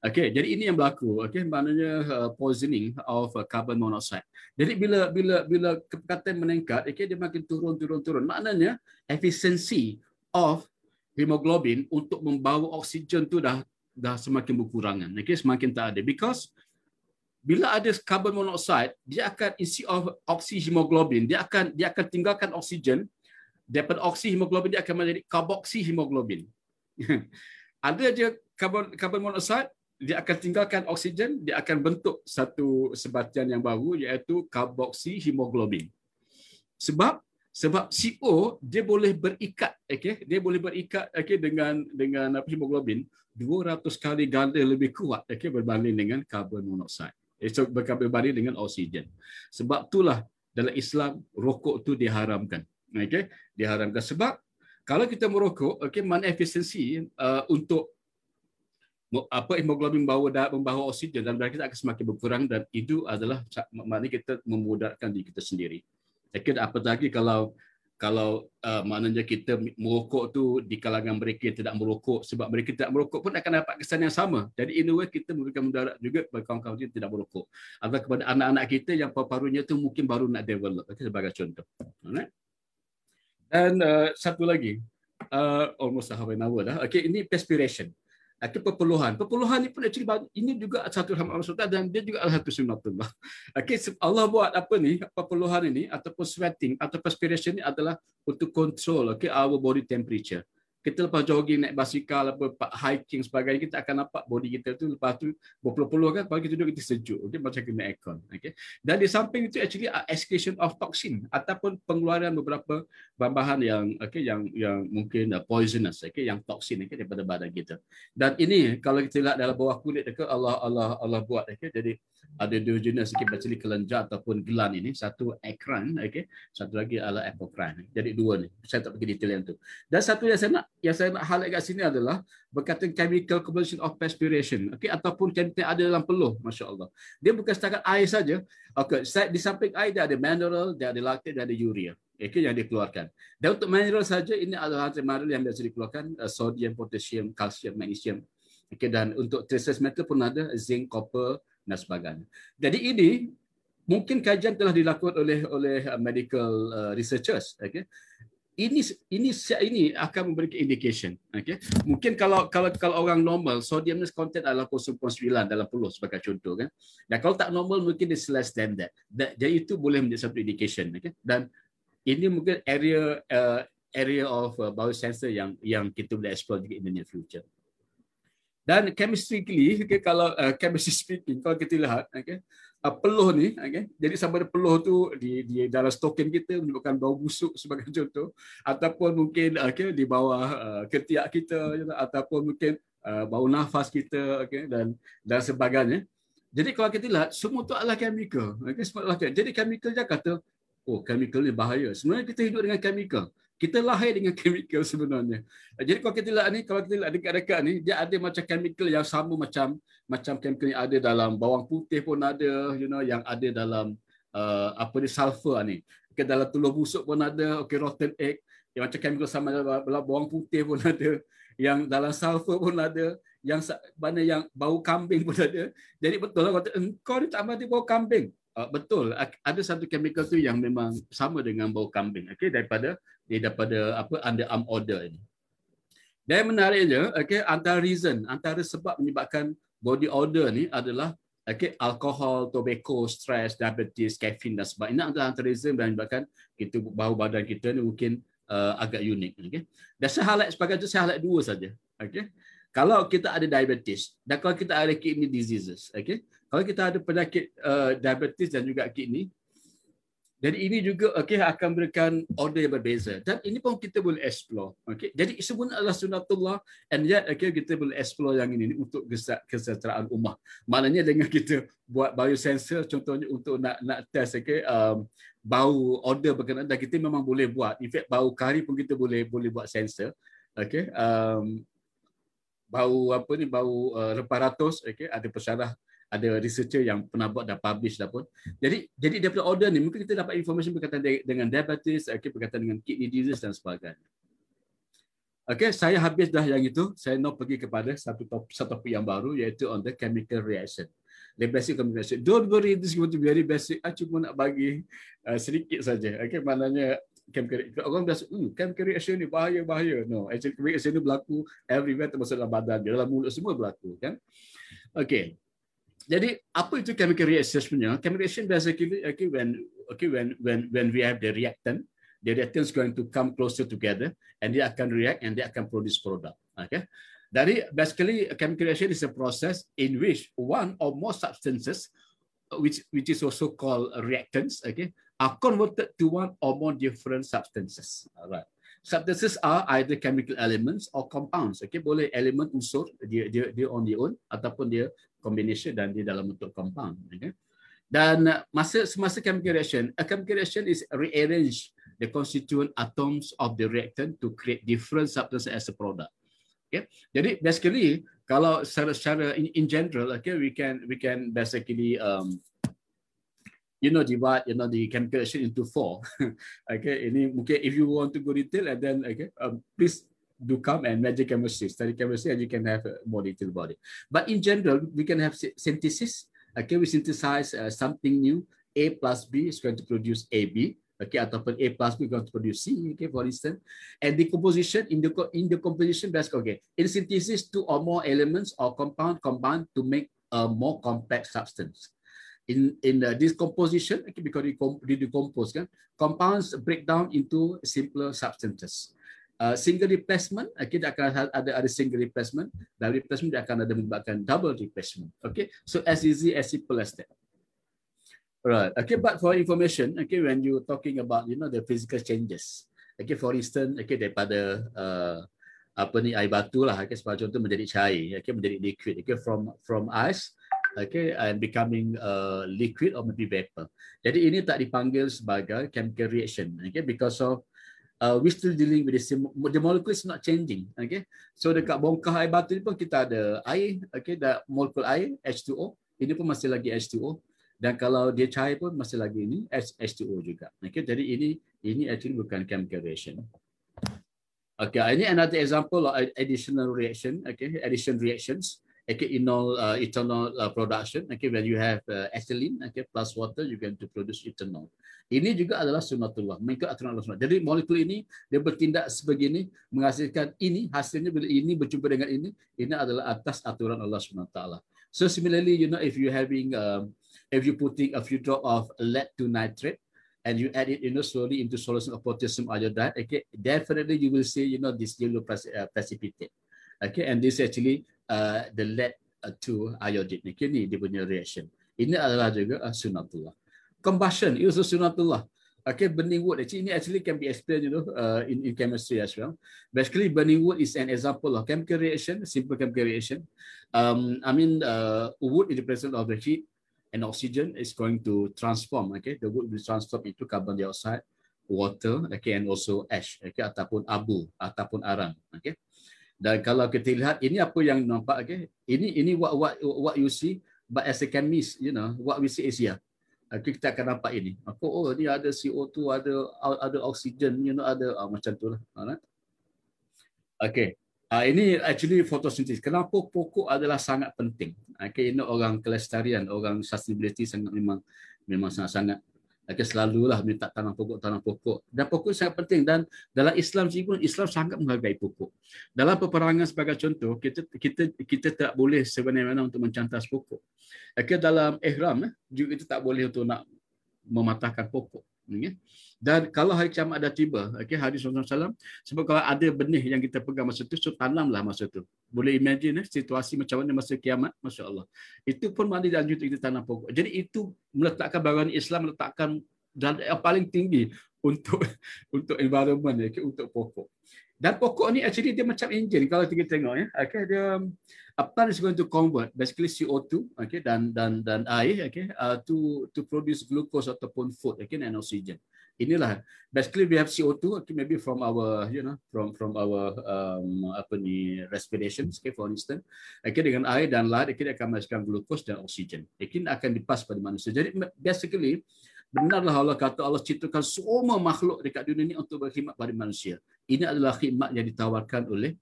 Okay, jadi ini yang berlaku. Okay, maknanya uh, poisoning of uh, carbon monoxide. Jadi bila bila bila kepekatan meningkat, okay, dia makin turun turun turun. Maknanya efisiensi of hemoglobin untuk membawa oksigen tu dah dah semakin berkurangan. Okay, semakin tak ada. Because bila ada carbon monoxide, dia akan isi of oksihemoglobin, dia akan dia akan tinggalkan oksigen daripada oksihemoglobin dia akan menjadi karboksihemoglobin. ada je carbon carbon monoxide dia akan tinggalkan oksigen, dia akan bentuk satu sebatian yang baru iaitu karboksihemoglobin. Sebab sebab CO dia boleh berikat okey dia boleh berikat okey dengan dengan apa hemoglobin 200 kali ganda lebih kuat okey berbanding dengan karbon monoksida. Itu berbanding dengan oksigen. Sebab itulah dalam Islam rokok tu diharamkan. Okey diharamkan sebab kalau kita merokok okey mana efisiensi uh, untuk apa hemoglobin membawa membawa oksigen dan kita akan semakin berkurang dan itu adalah maknanya kita memudaratkan diri kita sendiri. Saya apa lagi kalau kalau uh, maknanya kita merokok tu di kalangan mereka yang tidak merokok sebab mereka tidak merokok pun akan dapat kesan yang sama. Jadi in a way kita memberikan mudarat juga kepada kawan-kawan yang tidak merokok. Atau kepada anak-anak kita yang paru-parunya tu mungkin baru nak develop. Okay, sebagai contoh. Alright. Dan uh, satu lagi, uh, almost half an hour dah. Okay, ini perspiration itu perpuluhan. Perpuluhan ini pun actually ini juga satu rahmat Allah dan dia juga satu sunnatullah. Okay, Allah buat apa ni? Perpuluhan ini ataupun sweating atau perspiration ini adalah untuk control okay, our body temperature kita lepas jogging naik basikal apa hiking sebagainya kita akan nampak body kita tu lepas tu berpeluh-peluh kan pagi duduk kita sejuk. Okey macam kena aircon. Okey. Dan di samping itu actually excretion of toxin ataupun pengeluaran beberapa bahan-bahan yang okey yang yang mungkin uh, poisonous okey yang toksin okey daripada badan kita. Dan ini kalau kita lihat dalam bawah kulit dekat Allah Allah Allah buat okey. Jadi ada dua jenis sikit actually kelenjar ataupun gelan ini. Satu ekran okey. Satu lagi adalah apocrine. Jadi dua ni. Saya tak pergi detail yang tu. Dan satu yang saya nak yang saya nak highlight kat sini adalah berkaitan chemical composition of perspiration. Okey ataupun chemical ada dalam peluh masya-Allah. Dia bukan setakat air saja. Okey di samping air dia ada mineral dia ada lactate dia ada urea. Okey yang dikeluarkan. Dan untuk mineral saja ini adalah mineral yang biasa dikeluarkan uh, sodium potassium kalsium magnesium. Okey dan untuk traces metal pun ada zinc copper dan sebagainya. Jadi ini mungkin kajian telah dilakukan oleh oleh uh, medical uh, researchers, okay? Ini ini ini akan memberikan indication, okay? Mungkin kalau kalau kalau orang normal sodium content adalah 0.9 dalam peluh sebagai contoh kan. Dan kalau tak normal mungkin is less than that. jadi itu boleh menjadi satu indication, okay? Dan ini mungkin area uh, area of uh, biosensor yang yang kita boleh explore juga in the near future. Dan chemistry okay, kalau uh, chemistry speaking, kalau kita lihat, okay, uh, peluh ni, okay, jadi sama ada peluh tu di, di dalam stokin kita menyebabkan bau busuk sebagai contoh, ataupun mungkin okay, di bawah uh, ketiak kita, ataupun mungkin uh, bau nafas kita, okay, dan dan sebagainya. Jadi kalau kita lihat, semua tu adalah chemical. Okay, semua adalah chemical. Jadi chemical dia kata, oh chemical ni bahaya. Sebenarnya kita hidup dengan chemical. Kita lahir dengan chemical sebenarnya. Jadi kalau kita lihat ni, kalau kita lihat dekat-dekat ni, dia ada macam chemical yang sama macam macam chemical yang ada dalam bawang putih pun ada, you know, yang ada dalam uh, apa ni sulfur ni. Okay, dalam telur busuk pun ada, okay, rotten egg, yang macam chemical sama dalam bawang putih pun ada, yang dalam sulfur pun ada, yang mana yang bau kambing pun ada. Jadi betul lah engkau ni tak mati bau kambing. Uh, betul. Ada satu chemical tu yang memang sama dengan bau kambing. Okey daripada daripada apa under arm order ini. Dan menariknya okey antara reason antara sebab menyebabkan body order ni adalah okey alkohol tobacco stress diabetes caffeine dan sebagainya. Antara, antara reason yang menyebabkan kita bau badan kita ni mungkin uh, agak unik okey. Dan saya highlight sebagai itu saya highlight dua saja okey. Kalau kita ada diabetes dan kalau kita ada kidney diseases okey kalau kita ada penyakit uh, diabetes dan juga kidney jadi ini juga okey akan berikan order yang berbeza. Dan ini pun kita boleh explore okey jadi semua adalah sunatullah and yet okey kita boleh explore yang ini untuk kesejahteraan umat maknanya dengan kita buat biosensor contohnya untuk nak nak test okey um, bau order berkenaan dan kita memang boleh buat. In fact bau kari pun kita boleh boleh buat sensor okey um, bau apa ni? Bau uh, reparatus okey ada pesyarah ada researcher yang pernah buat dah publish dah pun. Jadi jadi daripada order ni mungkin kita dapat information berkaitan dengan diabetes, okay, berkaitan dengan kidney disease dan sebagainya. Okay, saya habis dah yang itu. Saya nak pergi kepada satu topik, satu topik yang baru iaitu on the chemical reaction. The basic chemical reaction. Don't worry, this is going to be very basic. Aku cuma nak bagi uh, sedikit saja. Okay, maknanya chemical reaction. Orang biasa, hmm, chemical reaction ni bahaya, bahaya. No, actually chemical reaction ni berlaku everywhere termasuk dalam badan. Dalam mulut semua berlaku. Kan? Okay, jadi apa itu chemical reaction? Chemical reaction basically okay when okay when when when we have the reactant, the reactant is going to come closer together and dia akan react and dia akan produce product. Okay. Dari basically chemical reaction is a process in which one or more substances which which is also called reactants okay are converted to one or more different substances. Alright. Substances are either chemical elements or compounds. Okay, boleh elemen unsur dia dia dia on their own ataupun dia combination dan dia dalam bentuk compound. Okay? Dan masa semasa chemical reaction, a chemical reaction is rearrange the constituent atoms of the reactant to create different substances as a product. Okay? Jadi basically kalau secara secara in, in general, okay, we can we can basically um, you know divide you know the chemical reaction into four. okay, ini mungkin if you want to go detail and then okay, um, please do come and magic chemistry, study chemistry, and you can have a more detailed body. But in general, we can have synthesis. Okay, we synthesize uh, something new. A plus B is going to produce AB. Okay, ataupun A plus B is going to produce C. Okay, for instance, and the composition in the in the composition basket. Okay, in synthesis, two or more elements or compound combine to make a more complex substance. In in the decomposition, okay, because we decompose, kan, compounds break down into simpler substances. Uh, single replacement okay, dia akan ada ada single replacement. Dan replacement dia akan ada menyebabkan double replacement. Okay? So as easy as simple as that. Right okay but for information okay when you talking about you know the physical changes. Okay for instance okay daripada uh, apa ni air batu lah okay sebagai contoh menjadi cair okay menjadi liquid okay from from ice okay and becoming uh, liquid or maybe vapor. Jadi ini tak dipanggil sebagai chemical reaction okay because of uh, we still dealing with the same the molecule is not changing okay? So dekat bongkah air batu ni pun kita ada air okay? Da molekul air H2O ini pun masih lagi H2O dan kalau dia cair pun masih lagi ini H2O juga okay? Jadi ini ini actually bukan chemical reaction. Okay ini another example of additional reaction okay? Addition reactions ethanol uh, ethanol uh, production okay when you have uh, ethylene okay plus water you can to produce ethanol ini juga adalah sunatullah, mengikut aturan Allah SWT. Jadi molekul ini, dia bertindak sebegini, menghasilkan ini, hasilnya bila ini berjumpa dengan ini, ini adalah atas aturan Allah SWT. So similarly, you know, if you having, um, if you putting a few drop of lead to nitrate, and you add it, you know, slowly into solution of potassium iodide, okay, definitely you will see, you know, this yellow precipitate. Okay, and this actually uh, the lead uh, to iodide. Okay, ini dia punya reaction. Ini adalah juga uh, sunatullah combustion is a sunnatullah. Okay, burning wood actually ini actually can be explained you know uh, in in chemistry as well. Basically, burning wood is an example of chemical reaction, simple chemical reaction. Um, I mean, uh, wood in the presence of the heat and oxygen is going to transform. Okay, the wood will transform into carbon dioxide, water okay, and also ash okay, ataupun abu ataupun arang okay. Dan kalau kita lihat ini apa yang nampak okay, ini ini what what what you see but as a chemist you know what we see is here. Okay, kita akan nampak ini. Apa oh ni ada CO2 ada ada oksigen you know ada uh, macam tu lah. Okay. Uh, ini actually photosynthesis. Kenapa pokok adalah sangat penting? Okay, ini orang kelestarian, orang sustainability sangat memang memang sangat-sangat Okay, selalulah minta tanam pokok, tanam pokok. Dan pokok sangat penting. Dan dalam Islam juga, Islam sangat menghargai pokok. Dalam peperangan sebagai contoh, kita kita kita tak boleh sebenarnya untuk mencantas pokok. Okay, dalam ihram, eh, juga kita tak boleh untuk nak mematahkan pokok. Okay. Dan kalau hari kiamat ada tiba, okay, hadis Rasulullah SAW, sebab kalau ada benih yang kita pegang masa itu, so tanamlah masa itu. Boleh imagine eh, situasi macam mana masa kiamat, Masya Allah. Itu pun mana dan kita tanam pokok. Jadi itu meletakkan bagian Islam, meletakkan dan yang paling tinggi untuk untuk environment, okay, untuk pokok. Dan pokok ni actually dia macam enjin kalau kita tengok ya. Okay, dia apa is going to convert basically CO2 okay dan dan dan air okay uh, to to produce glucose ataupun food okay and oxygen inilah. Basically we have CO2 okay, maybe from our you know from from our um, apa ni respiration okay, for instance. Okay, dengan air dan lahat okay, dia akan menghasilkan glucose dan oksigen. Okay, akan dipas pada manusia. Jadi basically benarlah Allah kata Allah ciptakan semua makhluk dekat dunia ini untuk berkhidmat pada manusia. Ini adalah khidmat yang ditawarkan oleh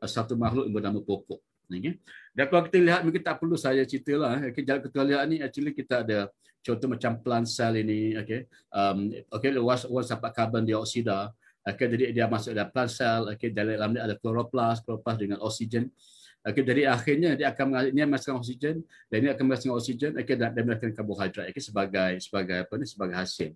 uh, satu makhluk yang bernama pokok. Okay. dan kalau kita lihat mungkin tak perlu saya ceritalah okay, jalan lihat ni actually kita ada contoh macam plant cell ini okey um okey once once dapat karbon dioksida okey jadi dia masuk dalam plant cell okey dalam dia ada chloroplast chloroplast dengan oksigen. Okey jadi akhirnya dia akan ini masukkan oksigen dan ini akan masukkan oksigen okey dan dia menghasilkan karbohidrat okey sebagai sebagai apa ni sebagai hasil.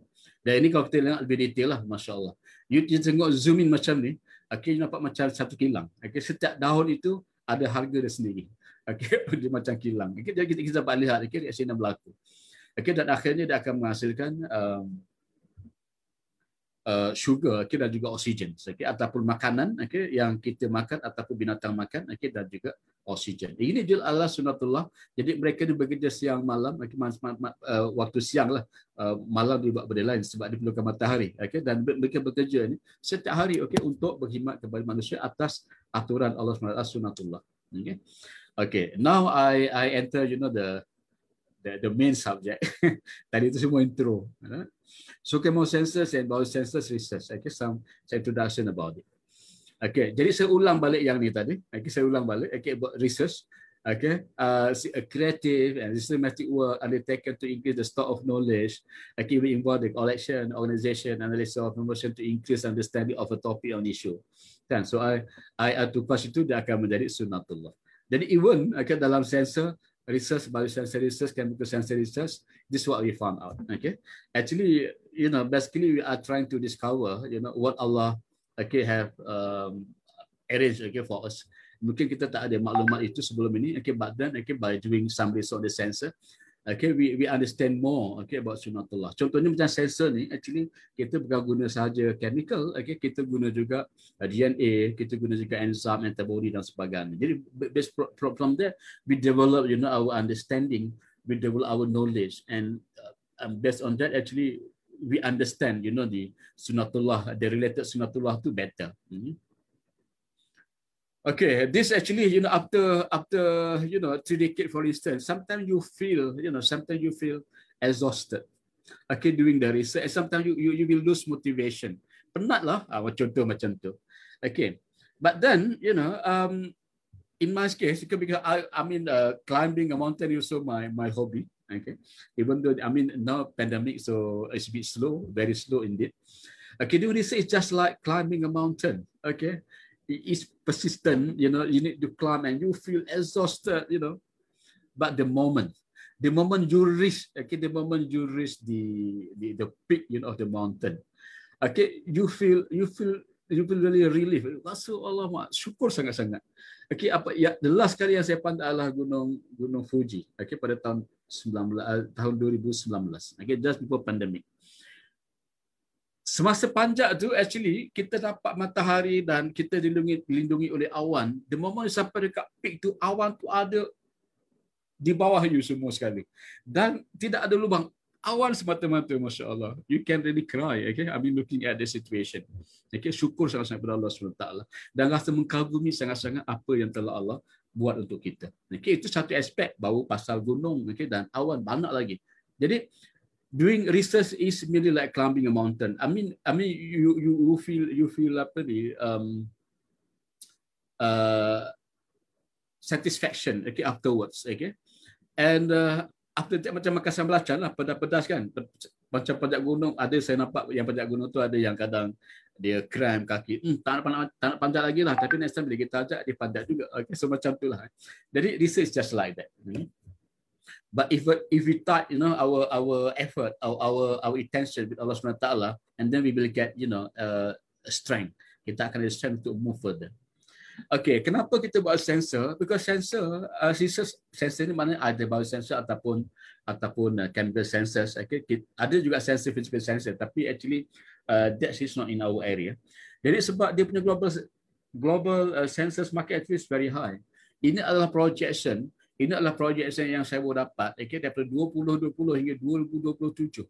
Dan ini kalau kita lihat lebih detail lah masya-Allah. You, you tengok zoom in macam ni okey nampak macam satu kilang. Okey setiap daun itu ada harga dia sendiri. Okey dia macam kilang. Okey jadi kita kita dapat lihat okey reaksi yang berlaku okay, dan akhirnya dia akan menghasilkan um, uh, sugar okay, dan juga oksigen okay, ataupun makanan okay, yang kita makan ataupun binatang makan okay, dan juga oksigen. Ini juga Allah sunatullah. Jadi mereka ni bekerja siang malam, okay, ma- ma- ma- uh, waktu siang lah, uh, malam dibuat benda lain sebab diperlukan matahari. Okay, dan mereka bekerja ni setiap hari okay, untuk berkhidmat kepada manusia atas aturan Allah sunatullah. Okay. Okay, now I I enter you know the the, the main subject. Tadi itu semua intro. So chemosensors and biosensors research. Okay, some, some introduction about it. Okay, jadi saya ulang balik yang ni tadi. Okay, saya ulang balik. Okay, about research. Okay, uh, a creative and systematic work undertaken to increase the stock of knowledge. Okay, we involve the collection, organization, analysis of information to increase understanding of a topic on issue. Kan? So I I to pass itu dia akan menjadi sunatullah. Jadi even okay, dalam sensor research, biosensor research, chemical sensor research, this is what we found out. Okay, actually, you know, basically we are trying to discover, you know, what Allah okay have um, arranged okay for us. Mungkin kita tak ada maklumat itu sebelum ini. Okay, but then okay by doing some research on the sensor, okay we we understand more okay about sunatullah. Contohnya macam sensor ni actually kita bukan guna sahaja chemical okay kita guna juga DNA kita guna juga enzim antibody dan sebagainya. Jadi based from there we develop you know our understanding we develop our knowledge and uh, based on that actually we understand you know the sunatullah the related sunatullah tu better. Mm-hmm. Okay, this actually, you know, after after you know three decades, for instance, sometimes you feel, you know, sometimes you feel exhausted. Okay, doing the research, sometimes you you, you will lose motivation. Penat lah, ah, contoh macam tu. Okay, but then you know, um, in my case, because I I mean, uh, climbing a mountain is also my my hobby. Okay, even though I mean now pandemic, so it's a bit slow, very slow indeed. Okay, doing research is just like climbing a mountain. Okay, is persistent, you know, you need to climb and you feel exhausted, you know. But the moment, the moment you reach, okay, the moment you reach the the, the peak, you know, of the mountain, okay, you feel you feel you feel really relief. Masuk Allah, syukur sangat-sangat. Okay, apa ya the last kali yang saya pandai adalah gunung gunung Fuji, okay, pada tahun 19 uh, tahun 2019. Okay, just before pandemic semasa panjat tu actually kita dapat matahari dan kita dilindungi dilindungi oleh awan the moment sampai dekat peak tu awan tu ada di bawah you semua sekali dan tidak ada lubang awan semata-mata Masya Allah. You can really cry. Okay? I mean looking at the situation. Okay? Syukur sangat-sangat kepada Allah SWT. Dan rasa mengagumi sangat-sangat apa yang telah Allah buat untuk kita. Okay? Itu satu aspek baru pasal gunung okay? dan awan banyak lagi. Jadi doing research is merely like climbing a mountain. I mean, I mean you you you feel you feel apa ni um, uh, satisfaction okay afterwards okay? And uh, after that macam makan sambal belacan lah pedas-pedas kan? Macam pajak gunung ada saya nampak yang pajak gunung tu ada yang kadang dia kram kaki. Hmm, tak, nak, tak nak panjat lagi lah tapi next time bila kita ajak dia panjat juga. Okay, so macam tu lah jadi research just like that hmm. But if if we start you know our our effort our our, our intention with Allah SWT and then we will get you know uh, strength kita akan ada strength to move further Okay, kenapa kita buat sensor? Because sensor, uh, sensor, sensor ni mana ada biosensor ataupun ataupun uh, chemical sensors. Okay, ada juga sensor physical sensor, tapi actually uh, that is not in our area. Jadi sebab dia punya global global uh, sensors market is very high. Ini adalah projection. Ini adalah projection yang saya boleh dapat. Okay, daripada 2020 hingga 2027.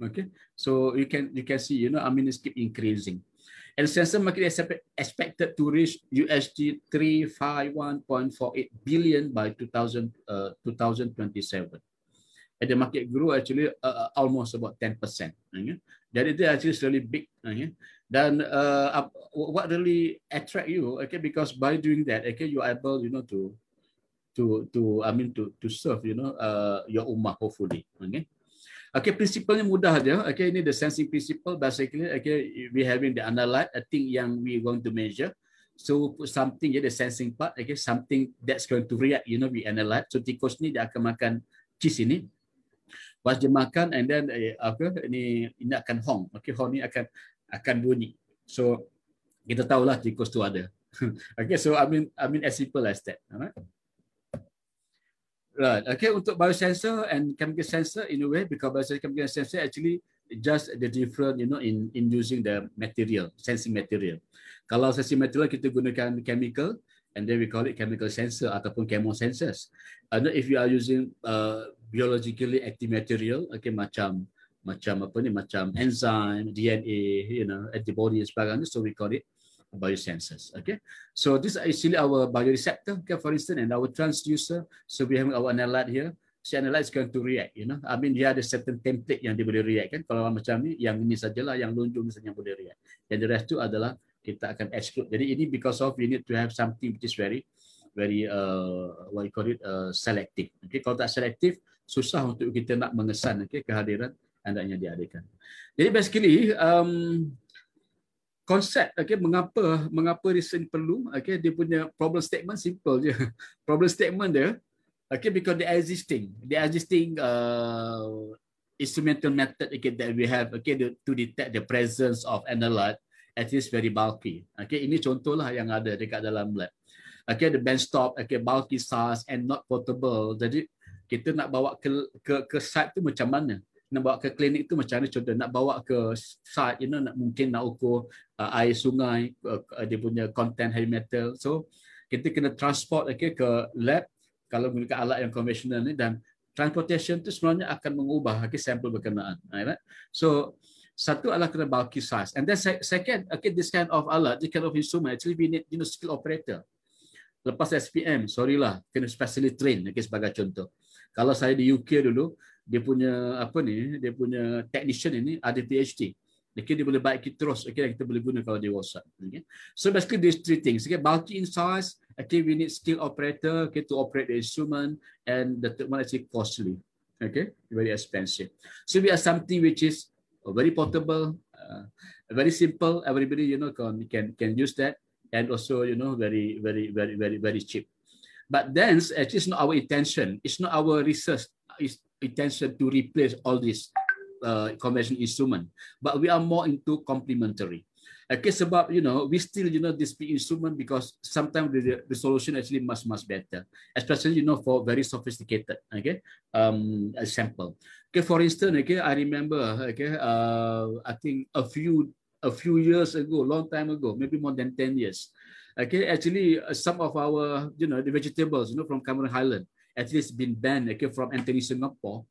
Okay, so you can you can see, you know, I mean, it's keep increasing and sensor market is expected to reach USD 351.48 billion by 2000, uh, 2027. And the market grew actually uh, uh almost about 10%. Okay? That is actually really big. Okay? Then uh, what really attract you? Okay, because by doing that, okay, you are able, you know, to to to I mean to to serve, you know, uh, your ummah hopefully. Okay. Okay, prinsipalnya mudah aja. Okay, ini the sensing principle. Basically, okay, we having the analyte, a thing yang we going to measure. So something ya, the sensing part, okay, something that's going to react. You know, we analyze. So tikus ni dia akan makan cheese ini. Pas dia makan, and then eh, apa ini ini akan hong. Okay, hong ni akan akan bunyi. So kita tahulah tikus tu ada. okay, so I mean I mean as simple as that. Alright. Right. Okay, untuk biosensor and chemical sensor in a way, because biosensor chemical sensor actually just the different, you know, in in using the material, sensing material. Kalau sensing material kita gunakan chemical, and then we call it chemical sensor ataupun chemosensors. And if you are using uh, biologically active material, okay, macam macam apa ni, macam enzyme, DNA, you know, antibody dan sebagainya, so we call it biosensors. Okay, so this is actually our bioreceptor, okay, for instance, and our transducer. So we have our analyte here. Si analyte is going to react, you know. I mean, dia ada certain template yang dia boleh react kan. Kalau macam ni, yang ini sajalah, yang lunjung ni saja yang boleh react. And the rest tu adalah kita akan exclude. Jadi ini because of we need to have something which is very, very uh, what you call it, uh, selective. Okay, kalau tak selective, susah untuk kita nak mengesan okay, kehadiran hendaknya diadakan. Jadi basically, um, konsep okey mengapa mengapa research perlu okey dia punya problem statement simple je. Problem statement dia okey because the existing. The existing uh, instrumental method okay, that we have okay to detect the presence of analyte at least very bulky. Okey ini contohlah yang ada dekat dalam lab. Okey the benchtop okey bulky size and not portable. Jadi kita nak bawa ke ke, ke site tu macam mana nak bawa ke klinik tu macam mana? Contoh nak bawa ke site you know nak mungkin nak ukur uh, air sungai uh, dia punya content heavy metal. So kita kena transport okay, ke lab. Kalau menggunakan alat yang konvensional ni dan transportation tu sebenarnya akan mengubah okay, sampel berkenaan right? so satu adalah kena bulky size. And then second okay this kind of alat this kind of instrument actually we need you know skill operator. Lepas SPM sorry lah kena specially train okay, sebagai contoh. Kalau saya di UK dulu dia punya apa ni dia punya technician ini ada PhD okay, dia boleh baiki terus. Okay, kita boleh guna kalau dia rosak okay. so basically these three things. Okay, bulky in size. Okay, we need skill operator okay, to operate the instrument and the actually costly. Okay very expensive. So we have something which is very portable uh, very simple. Everybody you know can can can use that. And also you know very very very very very cheap. But then actually it's not our intention. It's not our research. It's intention to replace all these uh, conventional instrument, but we are more into complementary. Okay, sebab you know we still you know this instrument because sometimes the, the solution actually much much better, especially you know for very sophisticated okay um sample. Okay, for instance, okay, I remember okay uh I think a few a few years ago, long time ago, maybe more than ten years. Okay, actually uh, some of our you know the vegetables you know from Cameron Highland at least been banned okay, from entering Singapore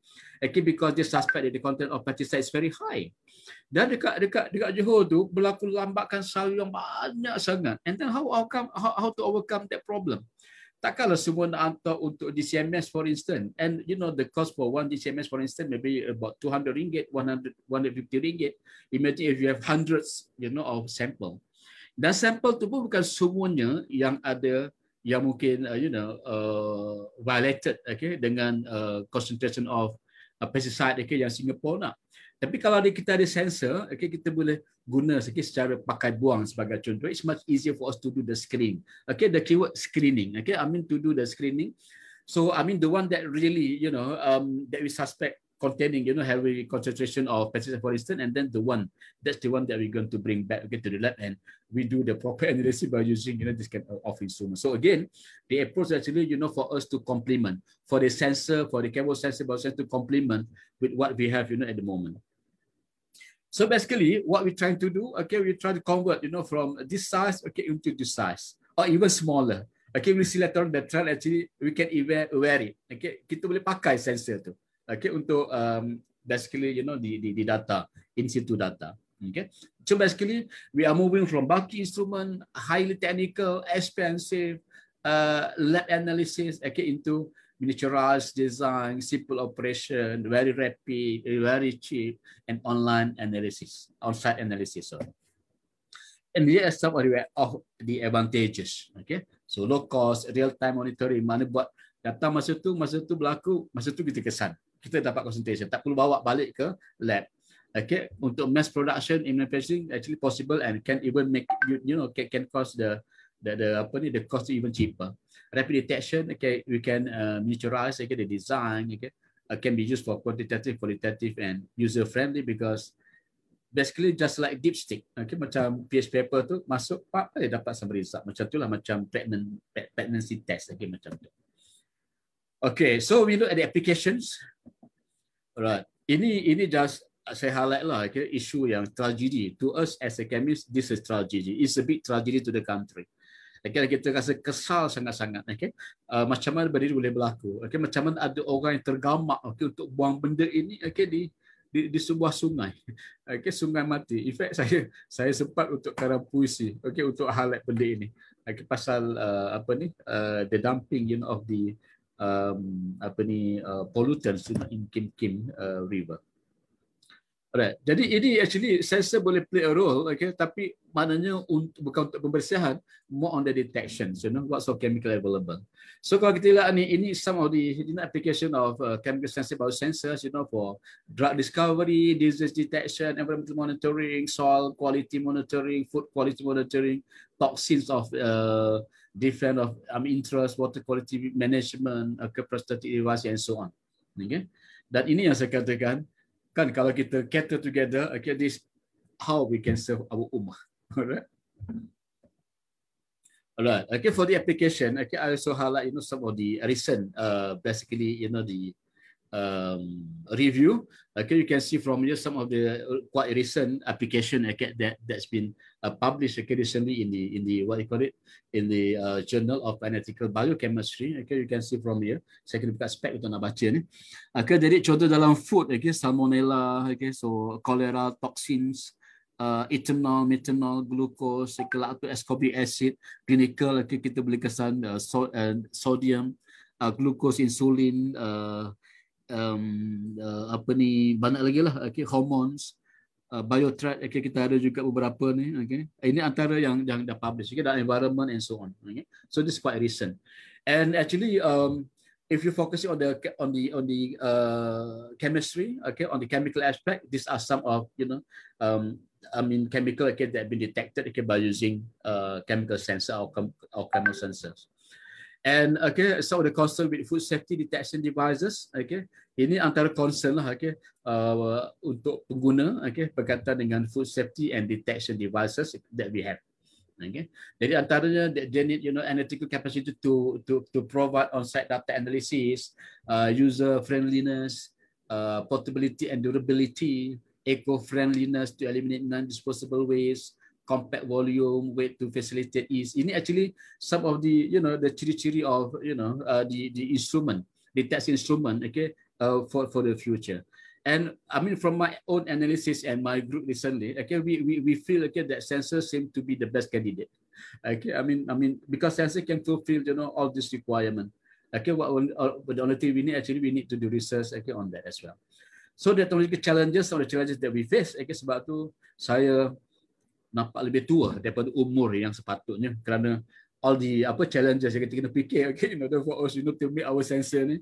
okay, because they suspect that the content of pesticide is very high. Dan dekat dekat dekat Johor tu berlaku lambakan salju yang banyak sangat. And then how overcome how, how to overcome that problem? Takkanlah semua nak hantar untuk DCMS for instance. And you know the cost for one DCMS for instance maybe about 200 ringgit, 100 150 ringgit. Imagine if you have hundreds you know of sample. Dan sampel tu pun bukan semuanya yang ada yang mungkin uh, you know uh, violated okay dengan uh, concentration of uh, pesticide okay, yang Singapore nak. Tapi kalau kita ada sensor, okay, kita boleh guna okay, secara pakai buang sebagai contoh. It's much easier for us to do the screening. Okay, the keyword screening. Okay, I mean to do the screening. So I mean the one that really, you know, um, that we suspect containing, you know, heavy concentration of pesticide, for instance, and then the one that's the one that we're going to bring back again to the lab, and we do the proper analysis by using, you know, this kind of instrument. So again, the approach actually, you know, for us to complement for the sensor, for the chemical sensor, to complement with what we have, you know, at the moment. So basically, what we're trying to do, okay, we try to convert, you know, from this size, okay, into this size, or even smaller. Okay, we see later on the trend actually we can even wear it. Okay, kita boleh pakai sensor tu. Okay, untuk um, basically, you know, the, the, the data, in situ data. Okay, so basically we are moving from bulky instrument, highly technical, expensive, uh, lab analysis, okay, into miniaturized design, simple operation, very rapid, very cheap, and online analysis, on-site analysis. So. And here are some of the advantages. Okay, so low cost, real-time monitoring. Mana buat data masa tu, masa tu berlaku, masa tu kita kesan. Kita dapat concentration. Tak perlu bawa balik ke lab. Okay, untuk mass production in manufacturing actually possible and can even make you, you know can, can cost the the the apa ni the cost even cheaper. Rapid detection okay we can uh, miniaturize okay the design okay uh, can be used for quantitative qualitative and user friendly because basically just like dipstick okay macam pH paper tu masuk pak boleh dapat sama result. Macam tu lah macam pregnant pregnancy test okay macam tu. Okay so we look at the applications alright ini ini just saya highlight lah okay, isu yang tragedy to us as a chemist this is tragedy it's a big tragedy to the country Okay, kita rasa kesal sangat-sangat. Okay. Uh, macam mana benda ini boleh berlaku? Okay, macam mana ada orang yang tergamak okay, untuk buang benda ini okay, di, di, di sebuah sungai. Okay, sungai mati. In fact, saya saya sempat untuk karang puisi okay, untuk highlight benda ini. Okay, pasal uh, apa ni uh, the dumping you know, of the um, apa ni uh, pollutants in Kim Kim uh, River. Alright. Jadi ini actually sensor boleh play a role, okay? Tapi maknanya untuk, bukan untuk pembersihan, more on the detection, you know, what's of chemical available. So kalau kita lihat ni, ini some of the application of uh, chemical sensor biosensors, you know, for drug discovery, disease detection, environmental monitoring, soil quality monitoring, food quality monitoring, toxins of uh, different of um, interest, water quality management, uh, device, and so on. Okay? Dan ini yang saya katakan, kan kalau kita cater together okay this how we can serve our ummah alright alright okay for the application okay i also highlight you know some of the recent uh basically you know the um, review. Okay, you can see from here some of the quite recent application okay, that that's been uh, published okay, recently in the in the what you call it in the uh, Journal of Analytical Biochemistry. Okay, you can see from here. Saya kena buka spek untuk nak baca ni. Okay, jadi contoh dalam food, okay, salmonella, okay, so cholera toxins, uh, ethanol, methanol, glucose, kelak tu ascorbic acid, clinical, okay, kita boleh kesan uh, so, uh, sodium, uh, glucose, insulin, uh, um, uh, apa ni banyak lagi lah okay, hormones uh, biotrat okay, kita ada juga beberapa ni okay. ini antara yang yang dah publish okay, dan environment and so on okay. so this is quite recent and actually um, if you focus on the on the on the uh, chemistry okay on the chemical aspect these are some of you know um, I mean chemical okay, that have been detected okay, by using uh, chemical sensor or, or chemical sensors And okay, so the concern with food safety detection devices, okay, ini antara concern lah, okay, uh, untuk pengguna, okay, berkaitan dengan food safety and detection devices that we have. Okay. Jadi antaranya they need you know analytical capacity to to to provide on-site data analysis, uh, user friendliness, uh, portability and durability, eco friendliness to eliminate non-disposable waste, compact volume, weight to facilitate ease. Ini actually some of the you know the ciri-ciri of you know uh, the the instrument, the test instrument, okay, uh, for for the future. And I mean, from my own analysis and my group recently, okay, we we, we feel okay that sensors seem to be the best candidate. Okay, I mean, I mean, because sensor can fulfill you know all this requirement. Okay, what but the only thing we need actually we need to do research okay on that as well. So the technological challenges or the challenges that we face, okay, sebab tu saya nampak lebih tua daripada umur yang sepatutnya kerana all the apa challenges yang kita kena fikir okay in order for us you know to make our sensor ni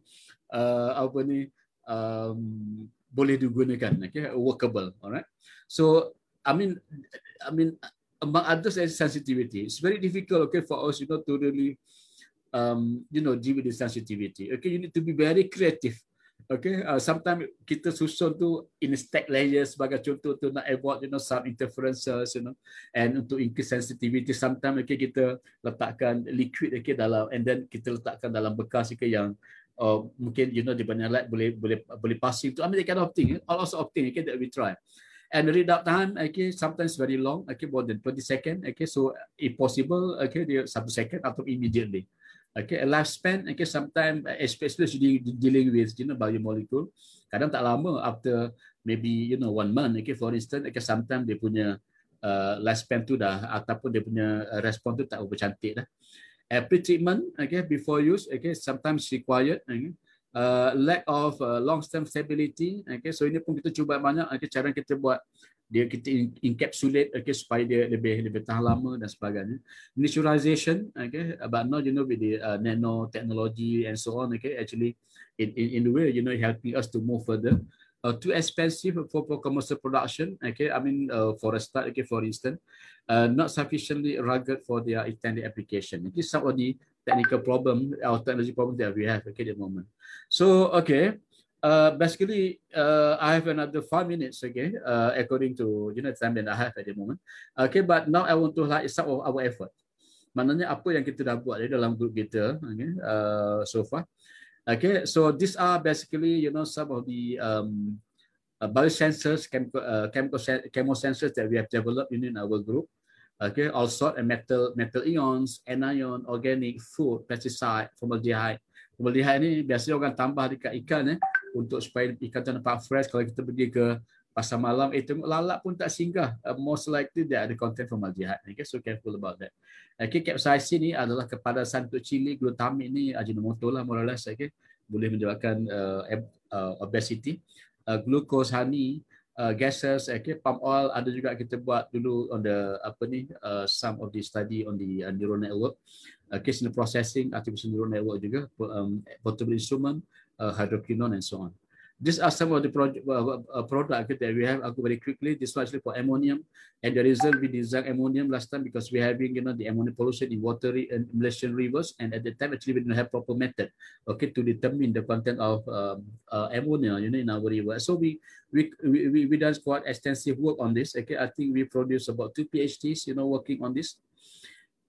uh, apa ni um, boleh digunakan okay workable alright? So i mean i mean among others as sensitivity it's very difficult okay for us you know to really um you know deal with the sensitivity okay? You need to be very creative Okay, uh, sometimes kita susun tu in stack layers sebagai contoh tu nak avoid you know some interferences you know and untuk increase sensitivity sometimes okay kita letakkan liquid okay dalam and then kita letakkan dalam bekas okay yang uh, mungkin you know di banyak light boleh boleh boleh passing tu. I mean kind of thing all sorts of thing okay that we try. And read up time okay sometimes very long okay more than 20 second okay so if possible okay dia satu second atau immediately Okay, a lifespan, okay, sometimes, especially dealing with, you know, biomolecule, kadang tak lama after maybe, you know, one month, okay, for instance, okay, sometimes dia punya uh, lifespan tu dah, ataupun dia punya uh, respon tu tak bercantik dah. Uh, pre-treatment, okay, before use, okay, sometimes required, okay, uh, lack of uh, long-term stability, okay, so ini pun kita cuba banyak, okay, cara kita buat dia kita encapsulate okay supaya dia lebih lebih tahan lama dan sebagainya. Miniaturization okay but now you know with the uh, nano technology and so on okay actually in in in the way you know helping us to move further. Uh, too expensive for, for commercial production okay i mean uh, for a start okay for instance uh, not sufficiently rugged for their intended application. Okay some of the technical problem or technology problem that we have okay at the moment. So okay uh, basically, uh, I have another five minutes, okay, uh, according to you know time that I have at the moment. Okay, but now I want to highlight some of our effort. Maknanya apa yang kita dah buat dalam grup kita, okay, uh, so far. Okay, so these are basically you know some of the um, uh, biosensors, chemical, uh, chemical chemosensors that we have developed in our group. Okay, all sort of metal, metal ions, anion, organic, food, pesticide, formaldehyde. Formaldehyde ni biasanya orang tambah dekat ikan eh, untuk supaya ikan tu nampak fresh kalau kita pergi ke pasar malam eh tengok lalat pun tak singgah. Uh, most likely dia ada content formaldehyde. Okay so careful about that. Okay capsaicin ni adalah kepadasan untuk cili glutamate ni ajinomoto lah more or less okay. Boleh menyebabkan uh, uh, obesity. Uh, glucose honey uh, gases okay. Palm oil ada juga kita buat dulu on the apa ni uh, some of the study on the uh, neural network. Okay signal processing artificial neural network juga um, portable instrument. uh, hydroquinone and so on. These are some of the project, uh, uh, product that we have. I'll go very quickly. This was actually for ammonium, and the reason we designed ammonium last time because we're having you know the ammonia pollution in watery and Malaysian rivers, and at the time actually we didn't have proper method, okay, to determine the content of um, uh, ammonia, you know, in our river. So we we we we done quite extensive work on this. Okay, I think we produced about two PhDs, you know, working on this.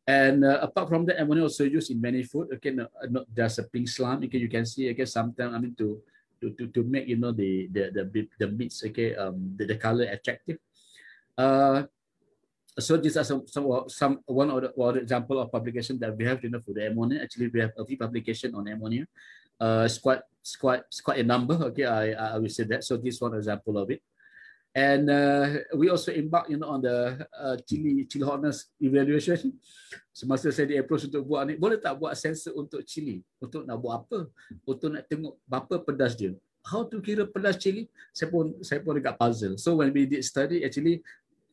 And uh, apart from that, ammonia also used in many food. Okay, no, uh, not just a pink slime. Okay, you can see. Okay, sometimes I mean to to to to make you know the the the the meats. Okay, um, the, the color attractive. Uh, so these are some some some one of the one example of publication that we have you know for the ammonia. Actually, we have a few publication on ammonia. Uh, it's quite it's quite it's quite a number. Okay, I I will say that. So this one example of it. And uh, we also embark you know, on the uh, chili, chili hotness evaluation. Semasa saya di approach untuk buat ni, boleh tak buat sensor untuk chili? Untuk nak buat apa? Untuk nak tengok berapa pedas dia. How to kira pedas chili? Saya pun saya pun dekat puzzle. So when we did study, actually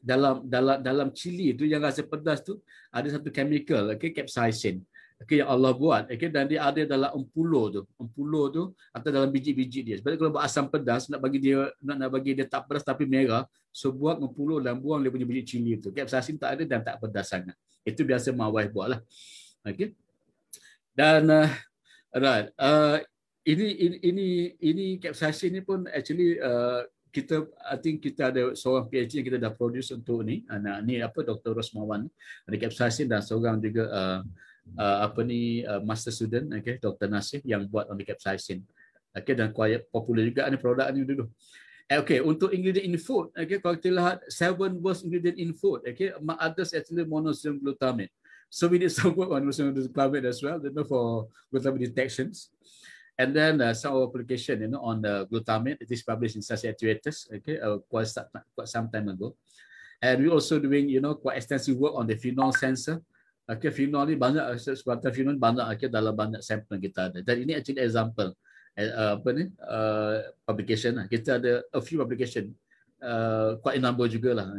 dalam dalam dalam chili tu yang rasa pedas tu ada satu chemical, okay, capsaicin okay, yang Allah buat. Okay, dan dia ada dalam empulo tu. Empulo tu atau dalam biji-biji dia. Sebab kalau buat asam pedas nak bagi dia nak, nak bagi dia tak pedas tapi merah so buat empulo dan buang dia punya biji cili tu. Capsaicin tak ada dan tak pedas sangat. Itu biasa mawai buat lah okay. dan uh, right uh, ini ini ini ini capsaicin ni pun actually uh, kita I think kita ada seorang PhD yang kita dah produce untuk ni. Anak ni apa Dr. Rosmawan. Ada capsaicin dan seorang juga uh, uh, apa ni uh, master student okay Dr Nasif yang buat on the capsaicin okay dan quite popular juga ni produk ni dulu Okay, untuk ingredient in food, okay, kalau kita lihat seven worst ingredient in food, okay, among others actually monosodium glutamate. So we did some work on monosodium glutamate as well, you know, for glutamate detections. And then uh, some application, you know, on the glutamate, it is published in Science Actuators, okay, uh, quite, quite some time ago. And we also doing, you know, quite extensive work on the phenol sensor. Okay, phenol ni banyak, sebab phenol banyak okay, dalam banyak sampel kita ada. Dan ini actually example uh, apa ni uh, publication lah. Kita ada a few publication uh, quite a number juga lah.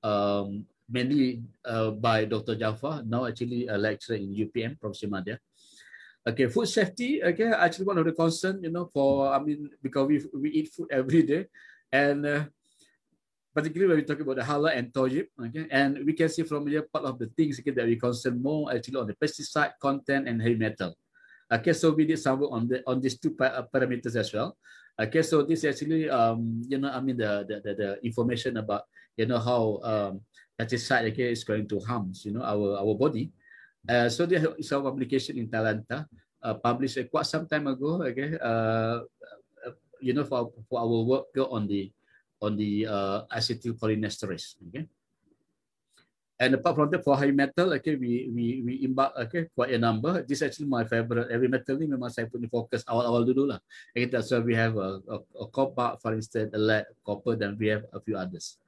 Um, mainly uh, by Dr. Jafar, now actually a lecturer in UPM, Professor Madya. Okay, food safety, okay, actually one of the concern, you know, for, I mean, because we, we eat food every day, and uh, particularly when we talk about the halal and toyib, okay, and we can see from here part of the things okay, that we concern more actually on the pesticide content and heavy metal. Okay, so we did some work on the on these two parameters as well. Okay, so this actually um you know I mean the the the, the information about you know how um pesticide okay is going to harm you know our our body. Uh, so there is a publication in Talanta uh, published uh, quite some time ago. Okay, uh, uh you know for for our work on the on the uh, acetylcholinesterase. Okay. And apart from that, for heavy metal, okay, we we we embark okay quite a number. This is actually my favorite. Heavy metal ni memang saya punya fokus awal-awal dulu lah. Okay, that's why we have a, a, a copper, for instance, a lead, copper, then we have a few others.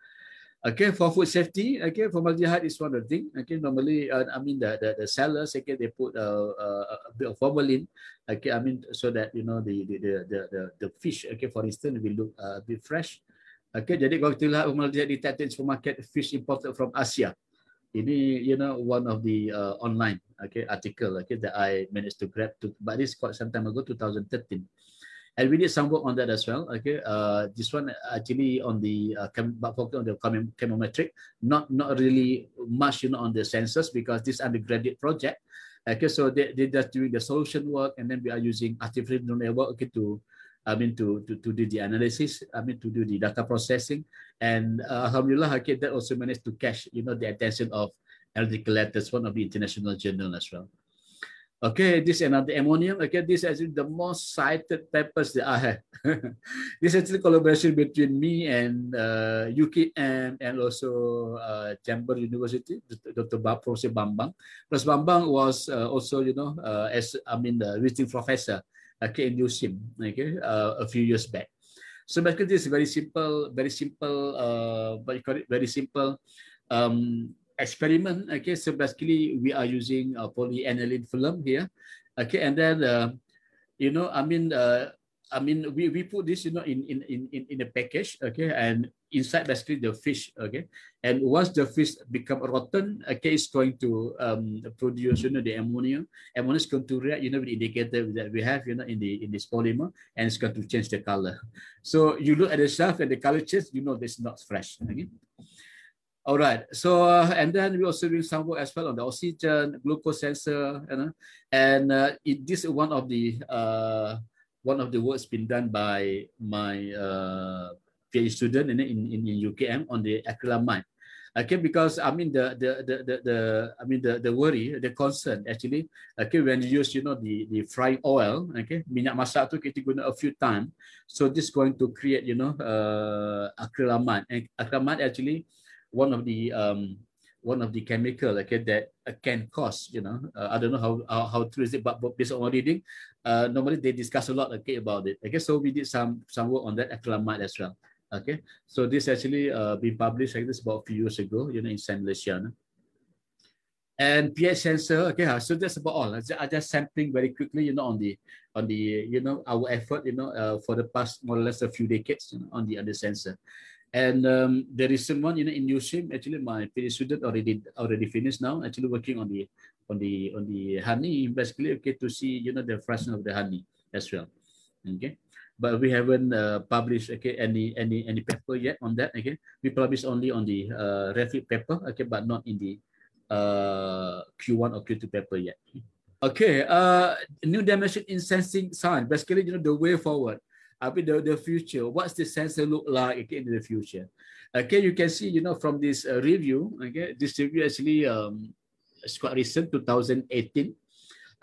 Okay, for food safety, okay, formaldehyde is one of the thing. Okay, normally, uh, I mean the, the the sellers, okay, they put a, a, a bit of formalin, okay, I mean so that you know the the the the, the fish, okay, for instance, will look uh, a bit fresh. Okay, jadi kalau kita lihat formaldehyde detected in supermarket, fish imported from Asia. Ini you know one of the uh, online okay article okay that I managed to grab to but this quite some time ago 2013 and we did some work on that as well okay. Uh, this one actually on the uh, chem- but focus on the chem- chemometric not not really much you know on the sensors because this undergraduate project. Okay so they they just doing the solution work and then we are using artificial neural network okay to I mean to to to do the analysis, I mean to do the data processing, and uh, Alhamdulillah, okay, that also managed to catch you know the attention of Analytical Letters, one of the international journal as well. Okay, this is another ammonium. Okay, this is the most cited papers that I have. this is actually collaboration between me and uh, UKM and also uh, Chamber University, Dr. Bab, Professor Bambang. Professor Bambang was uh, also, you know, uh, as I mean, the visiting professor okay, in USIM okay, uh, a few years back. So basically, this is very simple, very simple, uh, what you call it, very simple um, experiment. Okay, so basically, we are using a polyaniline film here. Okay, and then, uh, you know, I mean, uh, I mean, we, we put this, you know, in, in, in, in a package, okay, and inside basically the fish, okay, and once the fish become rotten, okay, it's going to um, produce, you know, the ammonia. Ammonia is going to react, you know, with the indicator that we have, you know, in the in this polymer, and it's going to change the color. So you look at the shelf and the color change, you know, this is not fresh. Okay. All right. So uh, and then we also doing some work as well on the oxygen, glucose sensor, you know, and uh, it, this is one of the uh, one of the works been done by my uh, PhD student in, in, in UKM on the acrylamide. Okay, because I mean the the the the, the I mean the the worry, the concern actually, okay, when you use you know the the frying oil, okay, minyak masak tu kita guna a few times, so this going to create you know uh, acrylamide, and acrylamide actually one of the um, one of the chemical okay that uh, can cause you know uh, i don't know how, how how true is it but, based on reading uh, normally they discuss a lot okay about it okay. So we did some some work on that acrylamide as well okay. So this actually uh, been published like this about a few years ago you know in San Malaysia no? and pH sensor okay so that's about all. I just sampling very quickly you know on the on the you know our effort you know uh, for the past more or less a few decades you know, on the other sensor and um, the recent one, you know, in USIM, actually my PhD student already already finished now, actually working on the on the on the honey, basically okay to see, you know, the fraction of the honey as well. Okay. But we haven't uh, published okay any any any paper yet on that. Okay, we published only on the uh, Refit paper. Okay, but not in the uh, Q1 or Q2 paper yet. Okay, uh, new dimension in sensing science. Basically, you know, the way forward. I mean, the, the future, what's the sensor look like okay, in the future? Okay, you can see, you know, from this uh, review, okay, this review actually um, is quite recent, 2018.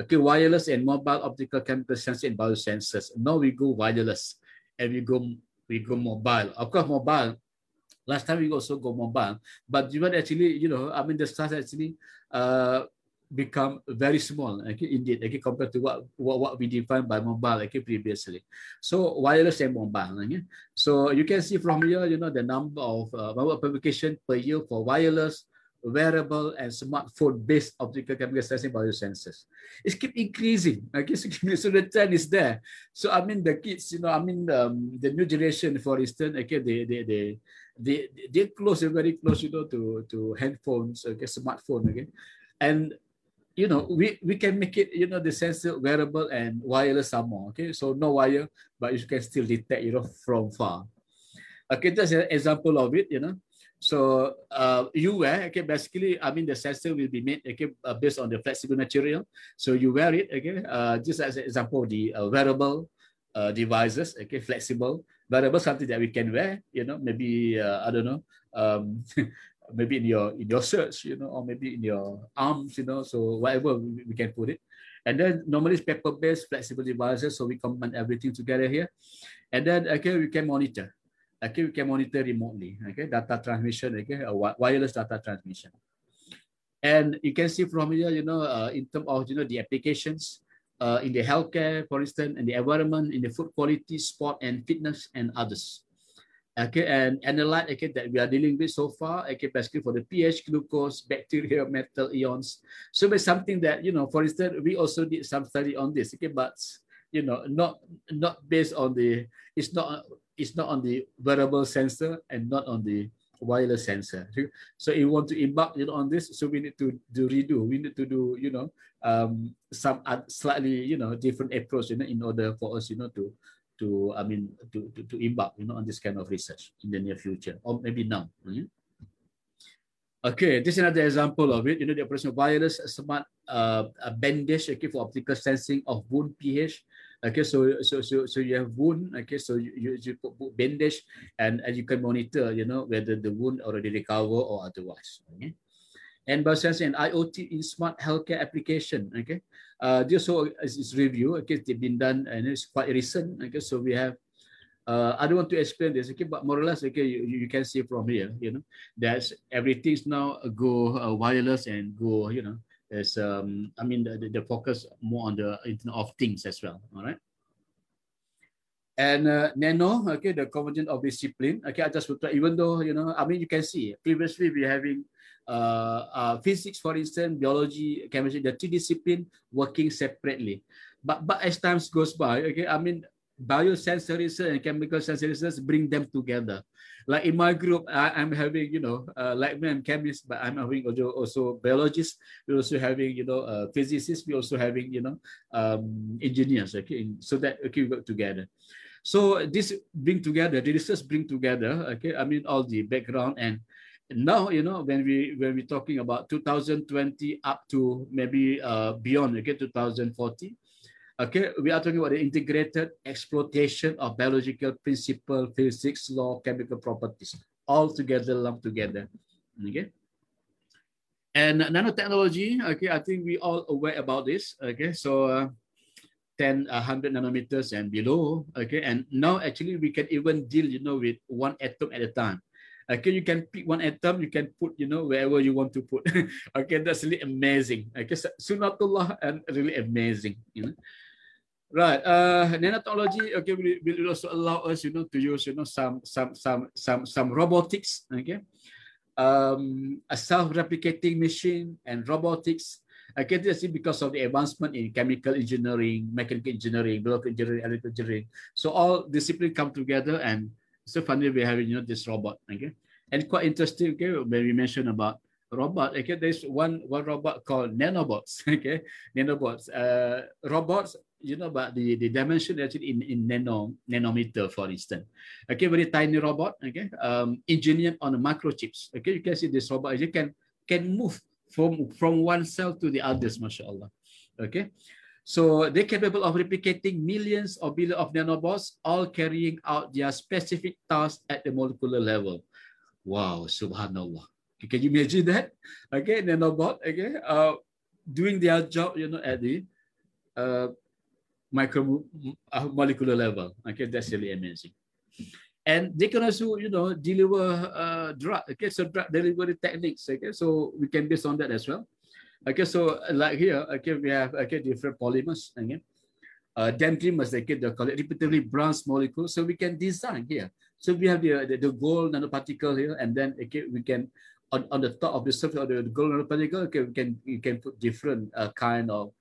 Okay, wireless and mobile optical chemical sensor and biosensors. Now we go wireless and we go we go mobile. Of course, mobile. Last time we also go mobile, but even actually, you know, I mean, the stars actually uh, become very small, okay, indeed, okay, compared to what, what, what we defined by mobile, okay, previously. So wireless and mobile, okay. So you can see from here, you know, the number of uh, mobile publication per year for wireless, wearable and smartphone-based optical chemical sensing biosensors. It keep increasing. Okay, so, so the trend is there. So I mean the kids, you know, I mean um, the new generation, for instance, okay, they they they they they close, They very close, you know, to to handphones, okay, smartphone, okay, and you know we we can make it you know the sensor wearable and wireless somehow okay? So no wire but you can still detect you know from far. Okay that's an example of it you know? So uh, you wear, okay, basically, I mean, the sensor will be made, okay, uh, based on the flexible material. So you wear it, okay, uh, just as an example, the uh, wearable uh, devices, okay, flexible, wearable, something that we can wear, you know, maybe, uh, I don't know, um, maybe in your in your shirts, you know, or maybe in your arms, you know, so whatever we, we can put it. And then normally it's paper-based flexible devices, so we combine everything together here. And then, okay, we can monitor okay, we can monitor remotely, okay, data transmission, okay, wireless data transmission. And you can see from here, you know, uh, in terms of, you know, the applications uh, in the healthcare, for instance, in the environment, in the food quality, sport and fitness and others. Okay, and analyte, okay, that we are dealing with so far, okay, basically for the pH, glucose, bacteria, metal ions. So it's something that, you know, for instance, we also did some study on this, okay, but, you know, not not based on the, it's not it's not on the wearable sensor and not on the wireless sensor. So if you want to embark you know, on this, so we need to do redo. We need to do, you know, um, some slightly, you know, different approach, you know, in order for us, you know, to, to I mean, to, to, to embark, you know, on this kind of research in the near future, or maybe now. Yeah? Okay, this is another example of it. You know, the operation of wireless smart uh, bandage okay, for optical sensing of wound pH Okay, so so so so you have wound. Okay, so you you, you put, put bandage and and you can monitor, you know, whether the wound already recover or otherwise. Okay. And biosensing and IoT in smart healthcare application. Okay, uh, this also is, is review. Okay, it's been done and it's quite recent. Okay, so we have. Uh, I don't want to explain this, okay, but more or less, okay, you, you can see from here, you know, that everything's now go uh, wireless and go, you know, is um, I mean the, the, focus more on the Internet of Things as well. All right. And uh, nano, okay, the convergence of discipline. Okay, I just would try, even though you know, I mean, you can see previously we having physics, for instance, biology, chemistry, the two discipline working separately. But but as times goes by, okay, I mean, biosensor research and chemical sensor research bring them together. Like in my group, I, am having, you know, uh, like me, I'm chemist, but I'm having also, also biologists. We're also having, you know, uh, physicists. We're also having, you know, um, engineers. Okay, so that okay, we work together. So this bring together, the research bring together. Okay, I mean all the background and now you know when we when we're talking about 2020 up to maybe uh, beyond okay 2040 Okay, we are talking about the integrated exploitation of biological principle, physics, law, chemical properties, all together, lumped together. Okay. And nanotechnology, okay, I think we all aware about this. Okay, so uh, 10, 100 nanometers and below. Okay, and now actually we can even deal, you know, with one atom at a time. Okay, you can pick one atom, you can put, you know, wherever you want to put. okay, that's really amazing. Okay, so sunatullah and really amazing, you know. Right. Uh, nanotechnology okay will, will also allow us, you know, to use, you know, some some some some some robotics. Okay. Um, a self-replicating machine and robotics. Okay, this is because of the advancement in chemical engineering, mechanical engineering, biological engineering, electrical engineering. So all disciplines come together, and so finally we're having, you know, this robot. Okay, and quite interesting. Okay, when we mentioned about robot. Okay, there's one one robot called nanobots. Okay, nanobots. Uh, robots you know about the, the dimension actually in, in nano nanometer, for instance. Okay, very tiny robot, okay, um, engineered on microchips. Okay, you can see this robot, you can can move from, from one cell to the others, mashallah. Okay. So they're capable of replicating millions or billions of nanobots, all carrying out their specific tasks at the molecular level. Wow, subhanallah. Can you imagine that? Okay, nanobot, okay, uh, doing their job, you know, at the uh, micromolecular level. Okay, that's really amazing. and they can also, you know, deliver uh, drug. Okay, so drug delivery techniques. Okay, so we can base on that as well. Okay, so like here, okay, we have okay different polymers again. Uh, dendrimers, okay, they call it repeatedly branched molecules. So we can design here. So we have the, the, the gold nanoparticle here, and then okay, we can on, on the top of the surface of the gold nanoparticle, okay, we can we can put different uh, kind of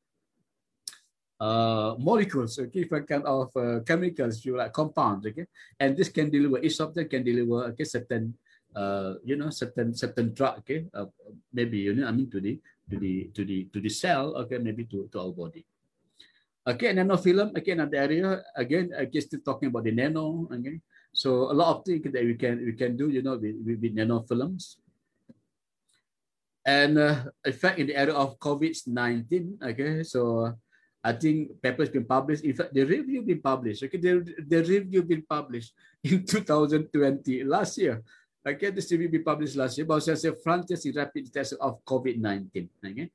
uh, molecules, okay, different kind of uh, chemicals, you like compounds, okay, and this can deliver. Each of them can deliver, okay, certain, uh, you know, certain certain drug, okay, uh, maybe you know, I mean, to the to the to the to the cell, okay, maybe to to our body. Okay, nanofilm, okay, another area, again, I guess still talking about the nano, okay. So a lot of things that we can we can do, you know, with, with, with nanofilms. And uh, in fact, in the area of COVID-19, okay, so I think papers been published. In fact, the review been published. Okay, the, the review been published in 2020, last year. Okay, this review been published last year. But says frontiers in rapid detection of COVID-19. Okay.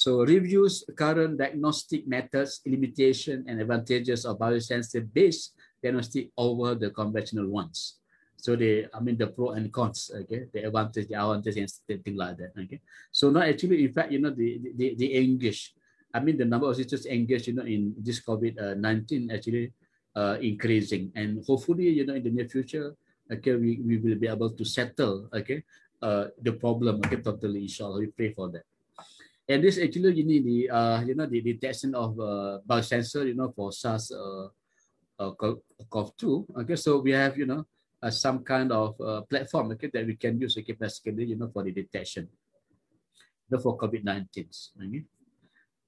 So reviews current diagnostic methods, limitation and advantages of biosensor-based diagnostic over the conventional ones. So they, I mean, the pro and cons, okay, the advantage, the advantage, and things like that, okay. So not actually, in fact, you know, the the, the English, I mean, the number of sisters engaged, you know, in this COVID-19 actually uh, increasing, and hopefully, you know, in the near future, okay, we, we will be able to settle, okay, uh, the problem, okay, totally, inshallah, we pray for that. And this actually, you need the, uh, you know, the detection of uh, biosensor, you know, for SARS uh, uh, CoV-2. Okay, so we have, you know, uh, some kind of uh, platform okay, that we can use okay, basically, you know, for the detection you know, for COVID-19. Okay?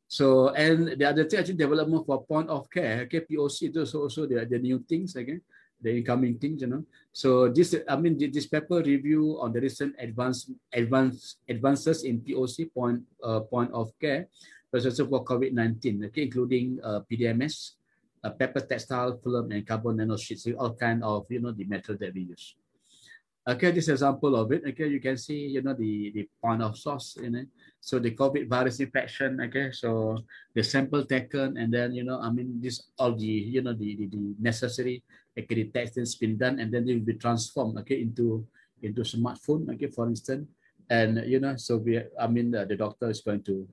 So, and the other thing, actually, development for point of care, okay, POC, those also the, the new things, again, the incoming things, you know. So this, I mean, this paper review on the recent advance, advance, advances in POC, point, uh, point of care, also for COVID-19, okay, including uh, PDMS, uh, paper textile film and carbon nanosheets, all kind of, you know, the method that we use. Okay, this example of it, okay, you can see, you know, the, the point of source, you know, so the COVID virus infection, okay, so the sample taken and then, you know, I mean, this all the, you know, the, the, the necessary, text has been done and then it will be transformed, okay, into, into smartphone, okay, for instance. And, you know, so we, I mean, uh, the doctor is going to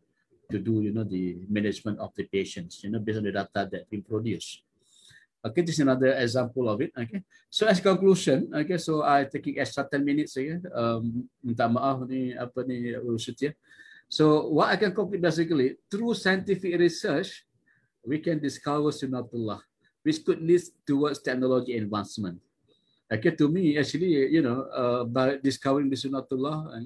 to do, you know, the management of the patients, you know, based on the data that we produce. Okay, this is another example of it. Okay, so as conclusion, okay, so I taking extra 10 minutes saja. Um, minta maaf ni apa ni Setia. So what I can conclude basically through scientific research, we can discover sunatullah, which could lead towards technology advancement. Okay, to me actually, you know, uh, by discovering the sunatullah,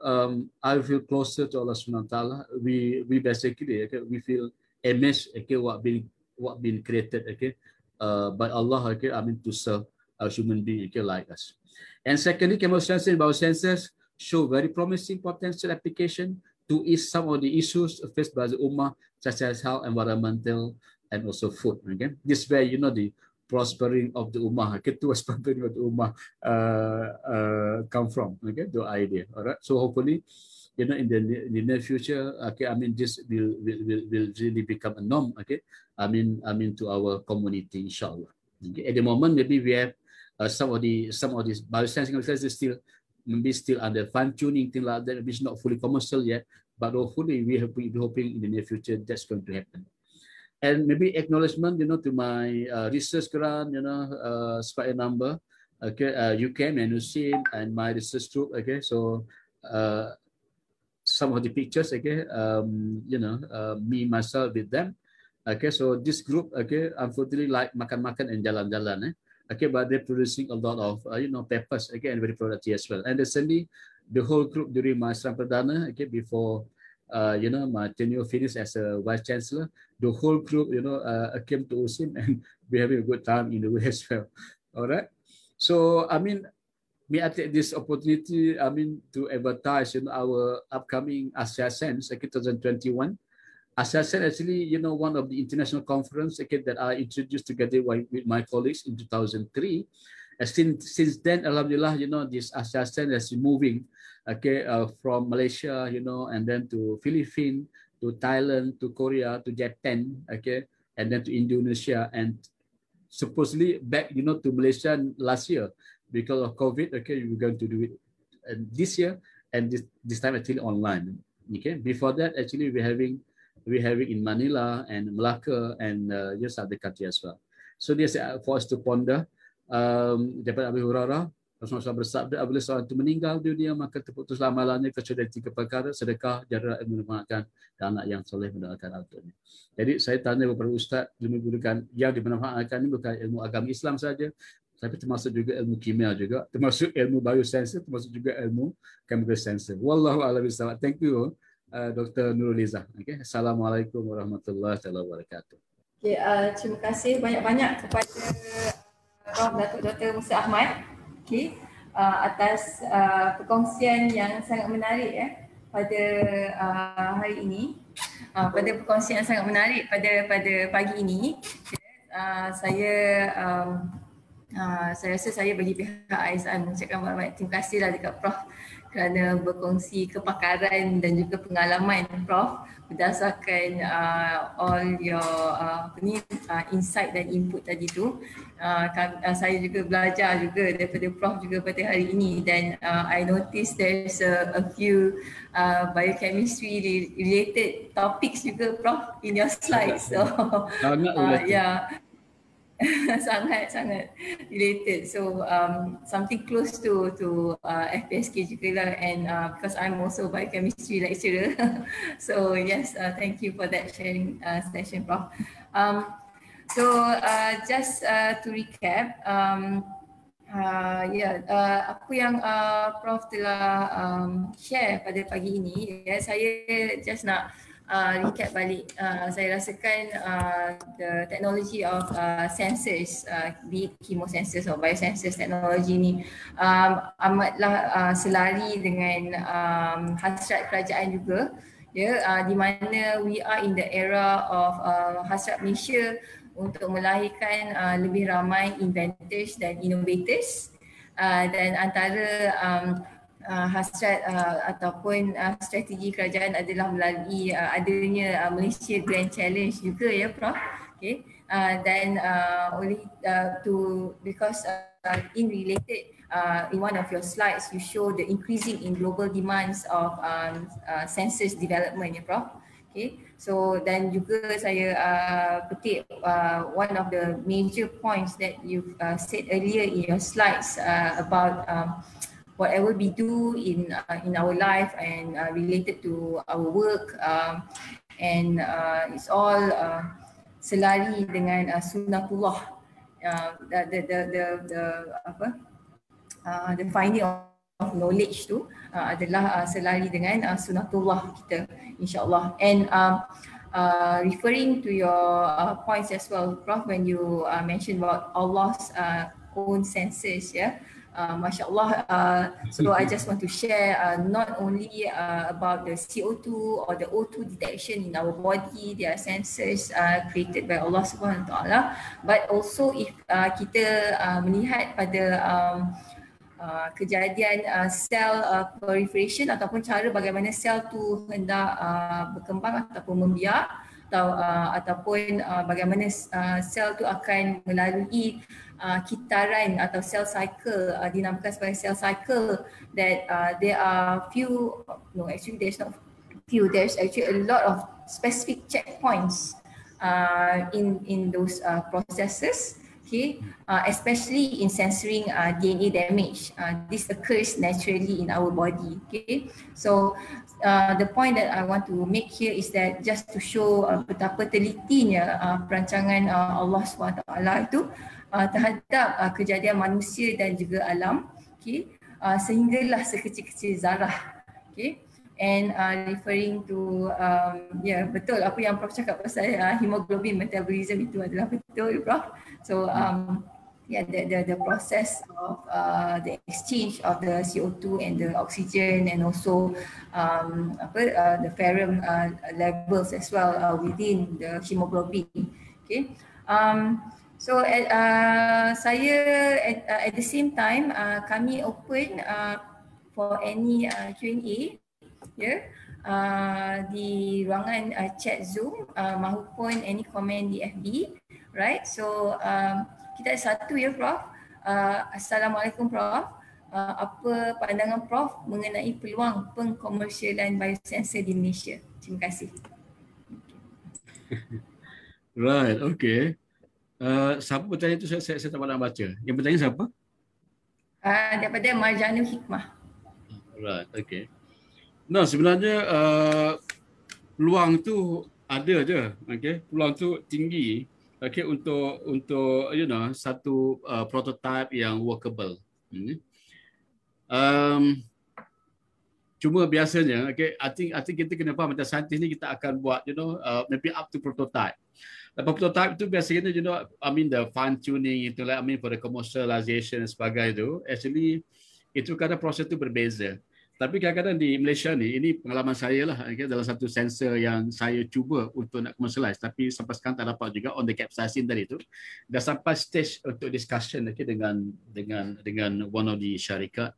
um, I feel closer to Allah Subhanahu wa Taala. We we basically okay, we feel amazed okay what being what been created okay uh, by Allah okay I mean to serve a human being okay like us. And secondly, chemical sensors and biosensors show very promising potential application to ease some of the issues faced by the ummah such as health, environmental, and also food. Okay, this way you know the prospering of the ummah. Okay, to prospering of the ummah uh, uh, come from. Okay, the idea. All right. So hopefully, you know, in the, in the near future, okay, I mean, this will, will will really become a norm. Okay, I mean, I mean to our community, inshallah. Okay. At the moment, maybe we have uh, some of the some of these biosensing is still maybe still under fine tuning, thing like that. Maybe it's not fully commercial yet, but hopefully we have we hoping in the near future that's going to happen and maybe acknowledgement, you know, to my uh, research grant, you know, uh, spike number, okay, uh, UCAM and USIM and my research group, okay, so uh, some of the pictures, okay, um, you know, uh, me, myself with them, okay, so this group, okay, unfortunately like makan-makan and jalan-jalan, eh, okay, but they're producing a lot of, uh, you know, papers, okay, and very productive as well. And recently, the whole group during my Pradana, okay, before uh, you know, my tenure finished as a vice chancellor, the whole group, you know, uh, came to OSIM and we're having a good time in the way as well. All right. So, I mean, may I take this opportunity, I mean, to advertise, you know, our upcoming Sense, like 2021. Asia Sense actually, you know, one of the international conference okay, that I introduced together with my colleagues in 2003. And since, since then, Alhamdulillah, you know, this Sense is moving okay, uh, from Malaysia, you know, and then to Philippines, to Thailand, to Korea, to Japan, okay, and then to Indonesia, and supposedly back, you know, to Malaysia last year because of COVID. Okay, we're going to do it and this year and this this time actually online. Okay, before that actually we're having we're having in Manila and Malacca and uh, just other country as well. So this uh, for us to ponder um, daripada Abu Hurairah Rasulullah bersabda apabila seorang itu meninggal dunia maka terputuslah amalannya kecuali tiga perkara sedekah jarak yang memanfaatkan dan anak yang soleh mendoakan autornya. Jadi saya tanya kepada ustaz ilmu gunakan yang dimanfaatkan ini bukan ilmu agama Islam saja tapi termasuk juga ilmu kimia juga termasuk ilmu biosensor termasuk juga ilmu chemical sensor. Wallahu a'lam bishawab. Thank you uh, Dr. Nuruliza. Okay. Assalamualaikum warahmatullahi wabarakatuh. Okay, uh, terima kasih banyak-banyak kepada Prof. Datuk Dr. Musa Ahmad okay, uh, atas uh, perkongsian yang sangat menarik ya pada uh, hari ini. Uh, pada perkongsian yang sangat menarik pada pada pagi ini. Uh, saya um, uh, saya rasa saya bagi pihak AISAN mengucapkan banyak terima kasihlah dekat Prof kerana berkongsi kepakaran dan juga pengalaman Prof berdasarkan uh, all your uh, ni, uh, insight dan input tadi tu. Uh, uh, saya juga belajar juga daripada Prof juga pada hari ini dan uh, I notice there's a, a few uh, biochemistry related topics juga Prof in your slides. So, uh, yeah. sangat sangat related. So um, something close to to uh, FPSK juga lah. And uh, because I'm also biochemistry lecturer. So yes uh, thank you for that sharing uh, session Prof. Um, so uh, just uh, to recap um, uh, yeah uh, apa yang uh, Prof telah um, share pada pagi ini ya saya just nak uh, recap balik. Uh, saya rasakan uh, the technology of uh, sensors, uh, be it chemosensors or biosensors technology ni um, amatlah uh, selari dengan um, hasrat kerajaan juga. Ya, yeah, uh, di mana we are in the era of uh, hasrat Malaysia untuk melahirkan uh, lebih ramai inventors dan innovators uh, dan antara um, uh, hasrat uh, ataupun uh, strategi kerajaan adalah melalui uh, adanya uh, Malaysia Grand Challenge juga ya Prof. Okay. Uh, dan uh, oleh uh, to because uh, in related uh, in one of your slides you show the increasing in global demands of um, uh, census development ya Prof. Okay. So dan juga saya uh, petik uh, one of the major points that you uh, said earlier in your slides uh, about um, whatever we do in uh, in our life and uh, related to our work um, and uh, it's all uh, selari dengan uh, sunnatullah. Uh, the, the the the apa? Uh, the finding of, knowledge tu uh, adalah uh, selari dengan uh, sunnatullah kita insyaallah. And um, uh, referring to your uh, points as well prof when you uh, mentioned about Allah's uh, own senses yeah uh, mashallah uh, so i just want to share uh, not only uh, about the co2 or the o2 detection in our body their sensors uh, created by Allah Subhanahu taala but also if uh, kita uh, melihat pada um, uh, kejadian uh, cell uh, proliferation ataupun cara bagaimana sel tu hendak uh, berkembang ataupun membiak atau uh, ataupun uh, bagaimana uh, sel tu akan melalui uh, kitaran atau cell cycle uh, dinamakan sebagai cell cycle that uh, there are few no actually there's not few there's actually a lot of specific checkpoints uh, in in those uh, processes okay? Uh, especially in censoring uh, DNA damage uh, this occurs naturally in our body okay? So Uh, the point that I want to make here is that just to show uh, betapa telitinya uh, perancangan uh, Allah SWT itu uh, terhadap uh, kejadian manusia dan juga alam okay? Uh, sehinggalah sekecil-kecil zarah okay? And uh, referring to um, ya yeah, betul apa yang prof cakap pasal uh, hemoglobin metabolism itu adalah betul prof. So um yeah the the the process of uh, the exchange of the CO2 and the oxygen and also um apa uh, the ferrum uh, levels as well uh, within the hemoglobin okay? Um So uh, saya at, uh, at the same time uh, kami open uh, for any uh, Q&A yeah, uh, di ruangan uh, chat Zoom uh, maupun any comment di FB right so um, kita ada satu ya Prof. Uh, Assalamualaikum Prof. Uh, apa pandangan Prof mengenai peluang pengkomersialan biosensor di Malaysia? Terima kasih. Right, okay. Uh, siapa bertanya itu saya, saya, saya tak nak baca. Yang bertanya siapa? Uh, daripada Marjanul Hikmah. Right, okay. Nah sebenarnya uh, peluang tu ada je, okay. Peluang tu tinggi, okay untuk untuk you know satu uh, prototype yang workable. Hmm. Um, cuma biasanya, okay, I think I think kita kena faham macam saintis ni kita akan buat, you know, uh, maybe up to prototype. Lepas prototype tu biasanya, you know, I mean the fine tuning itu lah, I mean for the commercialization dan sebagainya tu, actually itu kadang proses tu berbeza. Tapi kadang-kadang di Malaysia ni, ini pengalaman saya lah okay, dalam satu sensor yang saya cuba untuk nak commercialize tapi sampai sekarang tak dapat juga on the capsaicin tadi tu. Dah sampai stage untuk discussion okay, dengan dengan dengan one of the syarikat.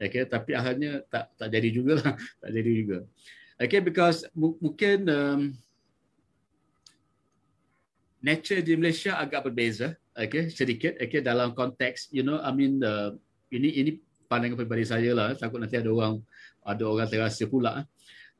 Okay, tapi akhirnya tak tak jadi juga lah. tak jadi juga. Okay, because mungkin um, nature di Malaysia agak berbeza. Okay, sedikit. Okay, dalam konteks, you know, I mean, uh, ini ini pandangan pribadi saya lah takut nanti ada orang ada orang terasa pula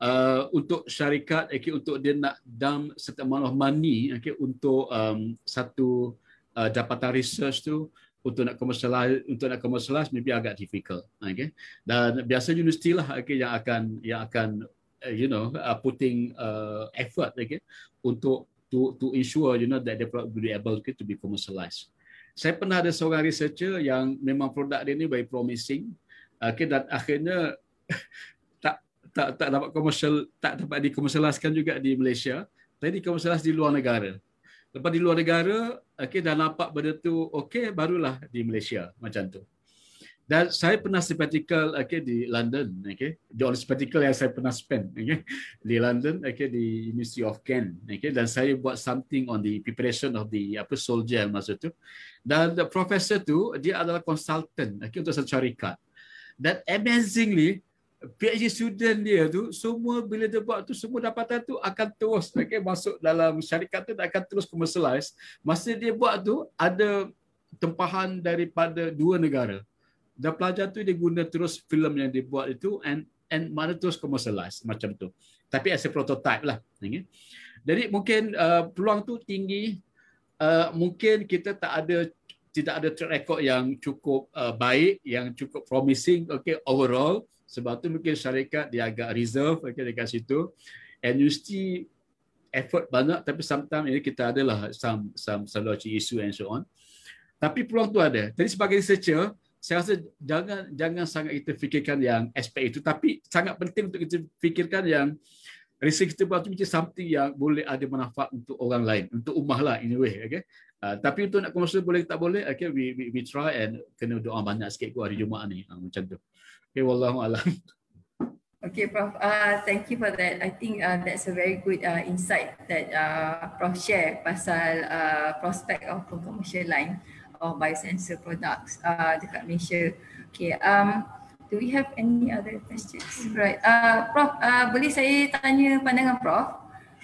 uh, untuk syarikat okay, untuk dia nak dam certain amount of money okay, untuk um, satu uh, dapatan research tu untuk nak commercialize untuk nak commercialize maybe agak difficult okay. dan biasa universiti lah okay, yang akan yang akan uh, you know uh, putting uh, effort okay, untuk to to ensure you know that they will be able okay, to be commercialized. Saya pernah ada seorang researcher yang memang produk dia ni very promising. Okay, dan akhirnya tak tak tak dapat komersial tak dapat dikomersialiskan juga di Malaysia. Tapi dikomersialisasi di luar negara. Lepas di luar negara okay, dah nampak benda tu okey barulah di Malaysia macam tu dan saya pernah sabbatical okay, di London. Okay. The only sabbatical yang saya pernah spend okay, di London, okay, di University of Kent. Okay. Dan saya buat something on the preparation of the apa soldier masa tu. Dan the professor tu, dia adalah consultant okay, untuk satu syarikat. Dan amazingly, PhD student dia tu, semua bila dia buat tu, semua dapatan tu akan terus okay, masuk dalam syarikat tu dan akan terus commercialize. Masa dia buat tu, ada tempahan daripada dua negara dan pelajar tu dia guna terus filem yang dia buat itu and and mana terus commercialize macam tu. Tapi as a prototype lah. Okay. Jadi mungkin uh, peluang tu tinggi. Uh, mungkin kita tak ada tidak ada track record yang cukup uh, baik, yang cukup promising okay, overall. Sebab tu mungkin syarikat dia agak reserve okay, dekat situ. And you still effort banyak tapi sometimes ini kita adalah some some some issue and so on. Tapi peluang tu ada. Jadi sebagai researcher, saya rasa jangan jangan sangat kita fikirkan yang aspek itu. Tapi sangat penting untuk kita fikirkan yang risiko kita buat itu something yang boleh ada manfaat untuk orang lain untuk ummah lah in a way okay? Uh, tapi untuk nak komersial boleh tak boleh okay we, we we try and kena doa banyak sikit ku hari Jumaat ni. Uh, macam tu. Okay wallahu alam. Okay, Prof. Uh, thank you for that. I think uh, that's a very good uh, insight that uh, Prof share pasal uh, prospect of commercial line of biosensor products uh, dekat Malaysia. Okay, um, do we have any other questions? Right, uh, Prof, uh, boleh saya tanya pandangan Prof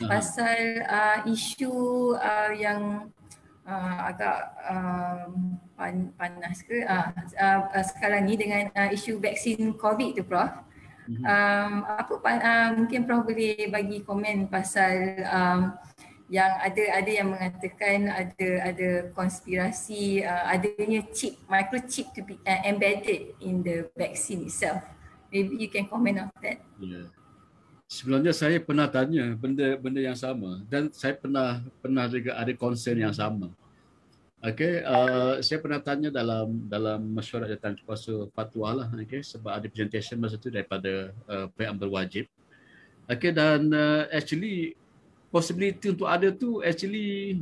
uh-huh. pasal uh, isu uh, yang uh, agak um, pan, panas ke uh, uh, sekarang ni dengan uh, isu vaksin COVID tu Prof. Uh-huh. Um, apa uh, mungkin Prof boleh bagi komen pasal um, yang ada ada yang mengatakan ada ada konspirasi uh, adanya chip microchip to be uh, embedded in the vaccine itself maybe you can comment on that yeah. sebenarnya saya pernah tanya benda benda yang sama dan saya pernah pernah juga ada concern yang sama Okay, uh, saya pernah tanya dalam dalam mesyuarat jawatan kuasa fatwa lah, okay, sebab ada presentation masa tu daripada uh, pihak berwajib. Okay, dan uh, actually possibility untuk ada tu actually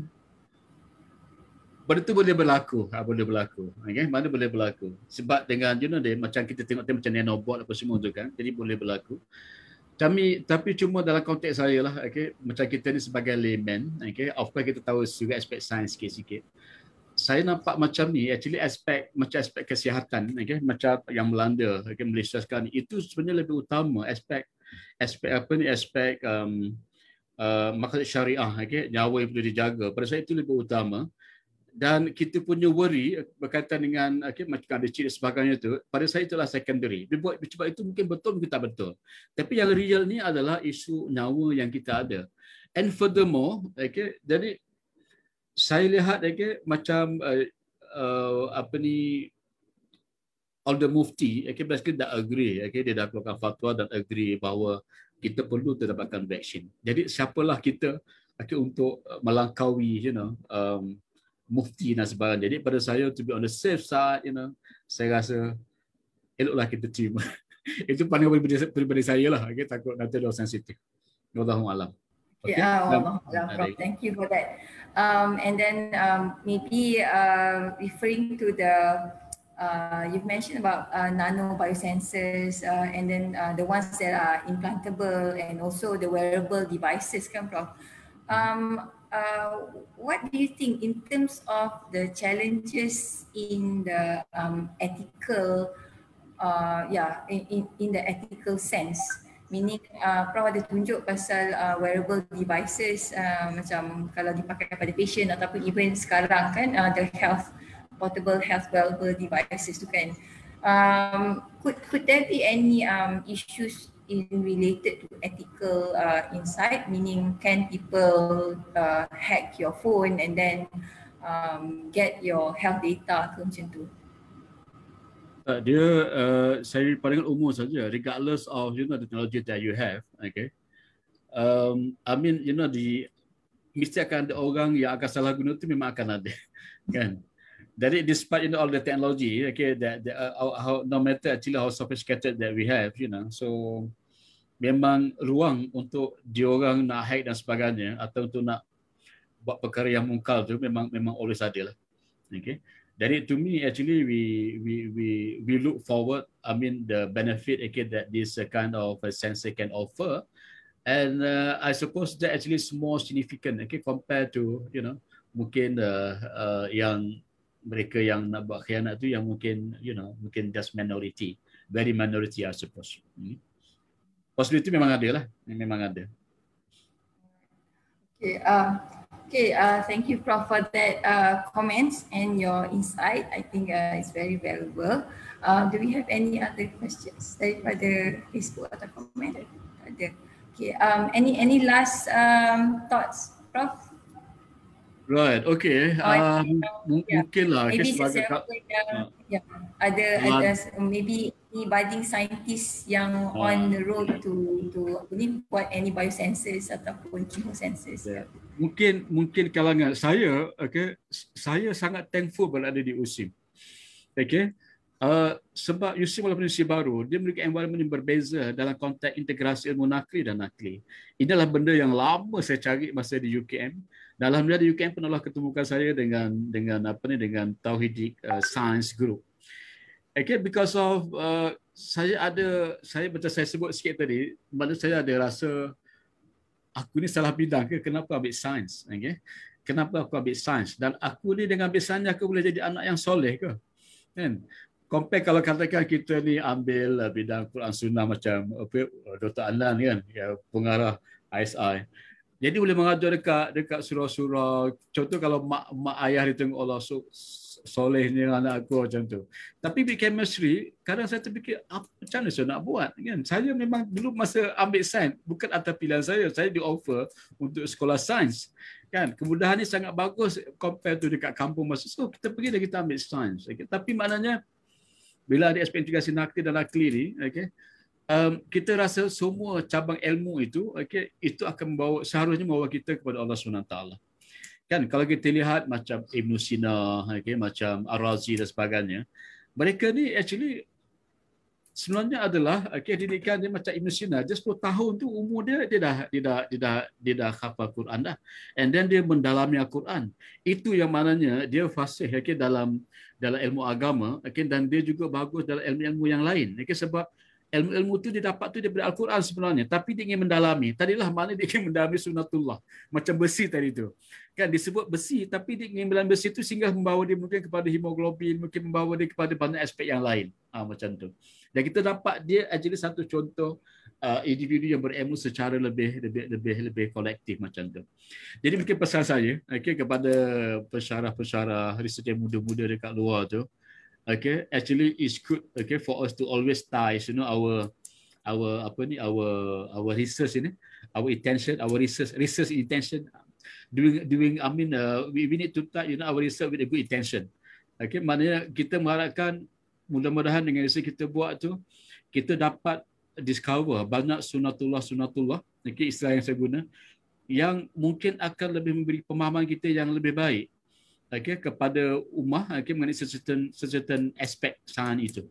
benda tu boleh berlaku ha, boleh berlaku okay? mana boleh berlaku sebab dengan you know dia, macam kita tengok dia macam nanobot apa semua tu kan jadi boleh berlaku kami tapi cuma dalam konteks saya lah okay? macam kita ni sebagai layman okay? of course kita tahu juga aspek sains sikit-sikit saya nampak macam ni actually aspek macam aspek kesihatan okay? macam yang melanda okay? Malaysia sekarang ni itu sebenarnya lebih utama aspek aspek apa ni aspek um, uh, maksud syariah okay? nyawa yang perlu dijaga. Pada saya itu lebih utama. Dan kita punya worry berkaitan dengan okay, macam ada ciri sebagainya tu pada saya itulah secondary. Dia buat sebab itu mungkin betul mungkin tak betul. Tapi yang real ni adalah isu nyawa yang kita ada. And furthermore okay, jadi saya lihat okay, macam uh, uh, apa ni all the mufti okay, basically dah agree okay, dia dah keluarkan fatwa dan agree bahawa kita perlu terdapatkan vaksin jadi siapalah kita okay, untuk melangkaui you know um, mufti dan sebagainya. Jadi pada saya to be on the safe side, you know, saya rasa eloklah kita terima. Itu pandangan pribadi, pribadi saya lah. Okay, takut nanti ada sensitif. Wallahu alam. Okay. Yeah, Allah, Allah, Thank you for that. Um, and then um, maybe uh, referring to the uh, you've mentioned about uh, nano biosensors uh, and then uh, the ones that are implantable and also the wearable devices, kan, Prof? Um, uh, what do you think in terms of the challenges in the um, ethical, uh, yeah, in, in, in the ethical sense? Meaning, uh, Prof ada tunjuk pasal wearable devices macam kalau dipakai pada patient ataupun even sekarang kan the health portable health wearable devices tu kan. Um, could could there be any um, issues in related to ethical uh, insight, meaning can people uh, hack your phone and then um, get your health data ke macam tu? Uh, dia uh, saya paling umum saja regardless of you know the technology that you have okay um, I mean you know di mesti akan ada orang yang akan salah guna tu memang akan ada kan jadi despite you know all the technology okay that, that uh, how, no matter actually how sophisticated that we have you know so memang ruang untuk diorang nak hack dan sebagainya atau untuk nak buat perkara yang mungkal tu memang memang always ada lah. Okay. Jadi to me actually we we we we look forward I mean the benefit okay, that this kind of a sensor can offer and uh, I suppose that actually is more significant okay compared to you know mungkin uh, uh, yang mereka yang nak buat khianat tu yang mungkin you know mungkin just minority. Very minority I suppose. Hmm. Possibility memang ada lah. Memang ada. Okay uh, okay uh, thank you prof for that uh, comments and your insight. I think uh, it's very valuable. Uh, do we have any other questions daripada facebook atau komen ada. Okay um any any last um, thoughts prof Right, okay. Um, uh, yeah. Mungkin lah. Maybe sebagai kak, yang, uh, yeah. ada, ada maybe any budding scientist yang uh, on the road to to apa ni buat any biosensors ataupun chemosensors. Yeah. Mungkin mungkin kalangan saya, okay, saya sangat thankful berada di USIM. Okay. Uh, sebab USIM walaupun USIM baru, dia memiliki environment yang berbeza dalam konteks integrasi ilmu nakli dan nakli. Inilah benda yang lama saya cari masa di UKM dalam dia di UKM pernahlah ketemukan saya dengan dengan apa ni dengan Tauhidik uh, Science Group. Okay, because of uh, saya ada saya betul saya sebut sikit tadi, mana saya ada rasa aku ni salah bidang ke kenapa ambil sains, okay? Kenapa aku ambil sains dan aku ni dengan ambil sains aku boleh jadi anak yang soleh ke? Kan? Compare kalau katakan kita ni ambil uh, bidang Quran Sunnah macam apa Dr. Anand kan, ya, pengarah ISI. Jadi boleh mengajar dekat dekat surau-surau. Contoh kalau mak mak ayah dia tengok Allah so, solehnya anak aku macam tu. Tapi di chemistry, kadang saya terfikir apa macam mana saya nak buat kan? Saya memang dulu masa ambil sains bukan atas pilihan saya, saya di offer untuk sekolah sains. Kan? Kemudahan ni sangat bagus compare tu dekat kampung masa so kita pergi dan kita ambil sains. Okay? Tapi maknanya bila ada aspek integrasi nakli dan nakli ni, okay? Um, kita rasa semua cabang ilmu itu okay, itu akan membawa seharusnya membawa kita kepada Allah SWT. Kan kalau kita lihat macam Ibn Sina, okay, macam Ar-Razi dan sebagainya, mereka ni actually sebenarnya adalah okay, didikan dia macam Ibn Sina, dia 10 tahun tu umur dia dia dah dia dah dia dah dia dah hafal Quran dah. And then dia mendalami Al-Quran. Itu yang maknanya dia fasih okay, dalam dalam ilmu agama okay, dan dia juga bagus dalam ilmu-ilmu yang lain. Okay, sebab ilmu-ilmu tu dia dapat tu daripada Al-Quran sebenarnya. Tapi dia ingin mendalami. Tadilah mana dia ingin mendalami sunnatullah. Macam besi tadi tu. Kan disebut besi tapi dia ingin mendalami besi tu sehingga membawa dia mungkin kepada hemoglobin mungkin membawa dia kepada banyak aspek yang lain. Ha, macam tu. Dan kita dapat dia actually satu contoh uh, individu yang berilmu secara lebih lebih lebih lebih kolektif macam tu. Jadi mungkin pesan saya okay, kepada pensyarah-pensyarah riset yang muda-muda dekat luar tu okay actually it's good okay for us to always ties you know our our apa ni our our research ini our intention our research research intention. Doing doing i mean uh, we, we need to tie you know our research with a good intention. Okay maknanya kita mengharapkan mudah-mudahan dengan research kita buat tu kita dapat discover banyak sunatullah sunatullah okay istilah yang saya guna yang mungkin akan lebih memberi pemahaman kita yang lebih baik okay, kepada ummah okay, mengenai secertain, secertain aspek sahan itu.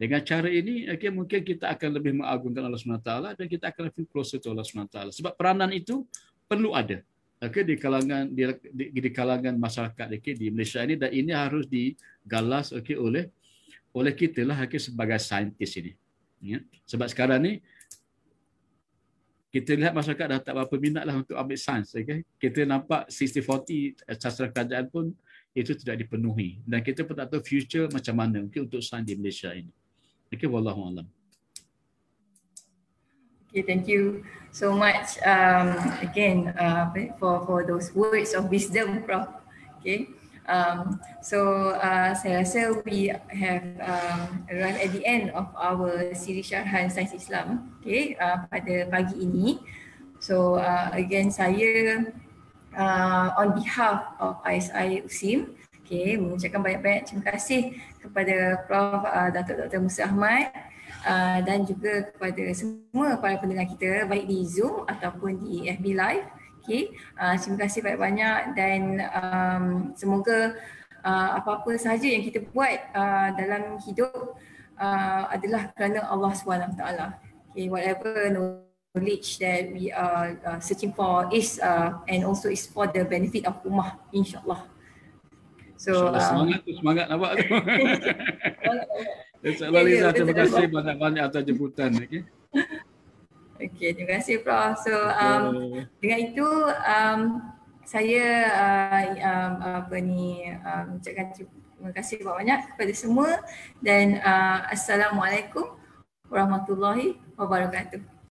Dengan cara ini, okay, mungkin kita akan lebih mengagungkan Allah SWT dan kita akan lebih closer to Allah SWT. Sebab peranan itu perlu ada okay, di kalangan di, di, di kalangan masyarakat okay, di Malaysia ini dan ini harus digalas okay, oleh oleh kita lah okay, sebagai saintis ini. Ya. Sebab sekarang ni kita lihat masyarakat dah tak berapa minat lah untuk ambil sains. Okay? Kita nampak 60-40 eh, sastra kerajaan pun itu tidak dipenuhi. Dan kita pun tak tahu future macam mana okay, untuk sains di Malaysia ini. Okay, Wallahualam. Okay, thank you so much um, again uh, for for those words of wisdom, Prof. Okay. Um, so uh, saya rasa we have um, arrived at the end of our series Syarhan Sains Islam okay, uh, pada pagi ini. So uh, again saya uh, on behalf of ISI USIM okay, mengucapkan banyak-banyak terima kasih kepada Prof. Uh, Datuk Dr. Musa Ahmad uh, dan juga kepada semua para pendengar kita baik di Zoom ataupun di FB Live. Okay. Uh, terima kasih banyak-banyak dan um, semoga uh, apa-apa sahaja yang kita buat uh, dalam hidup uh, adalah kerana Allah SWT. Okay. Whatever knowledge that we are uh, searching for is uh, and also is for the benefit of ummah insyaAllah. So, um, semangat tu, semangat nampak tu. InsyaAllah Liza, terima kasih banyak-banyak atas jemputan. Okay. Okey, terima kasih Prof. So um, dengan itu um, saya uh, um, apa ni um, ucapkan terima kasih banyak kepada semua dan uh, assalamualaikum warahmatullahi wabarakatuh.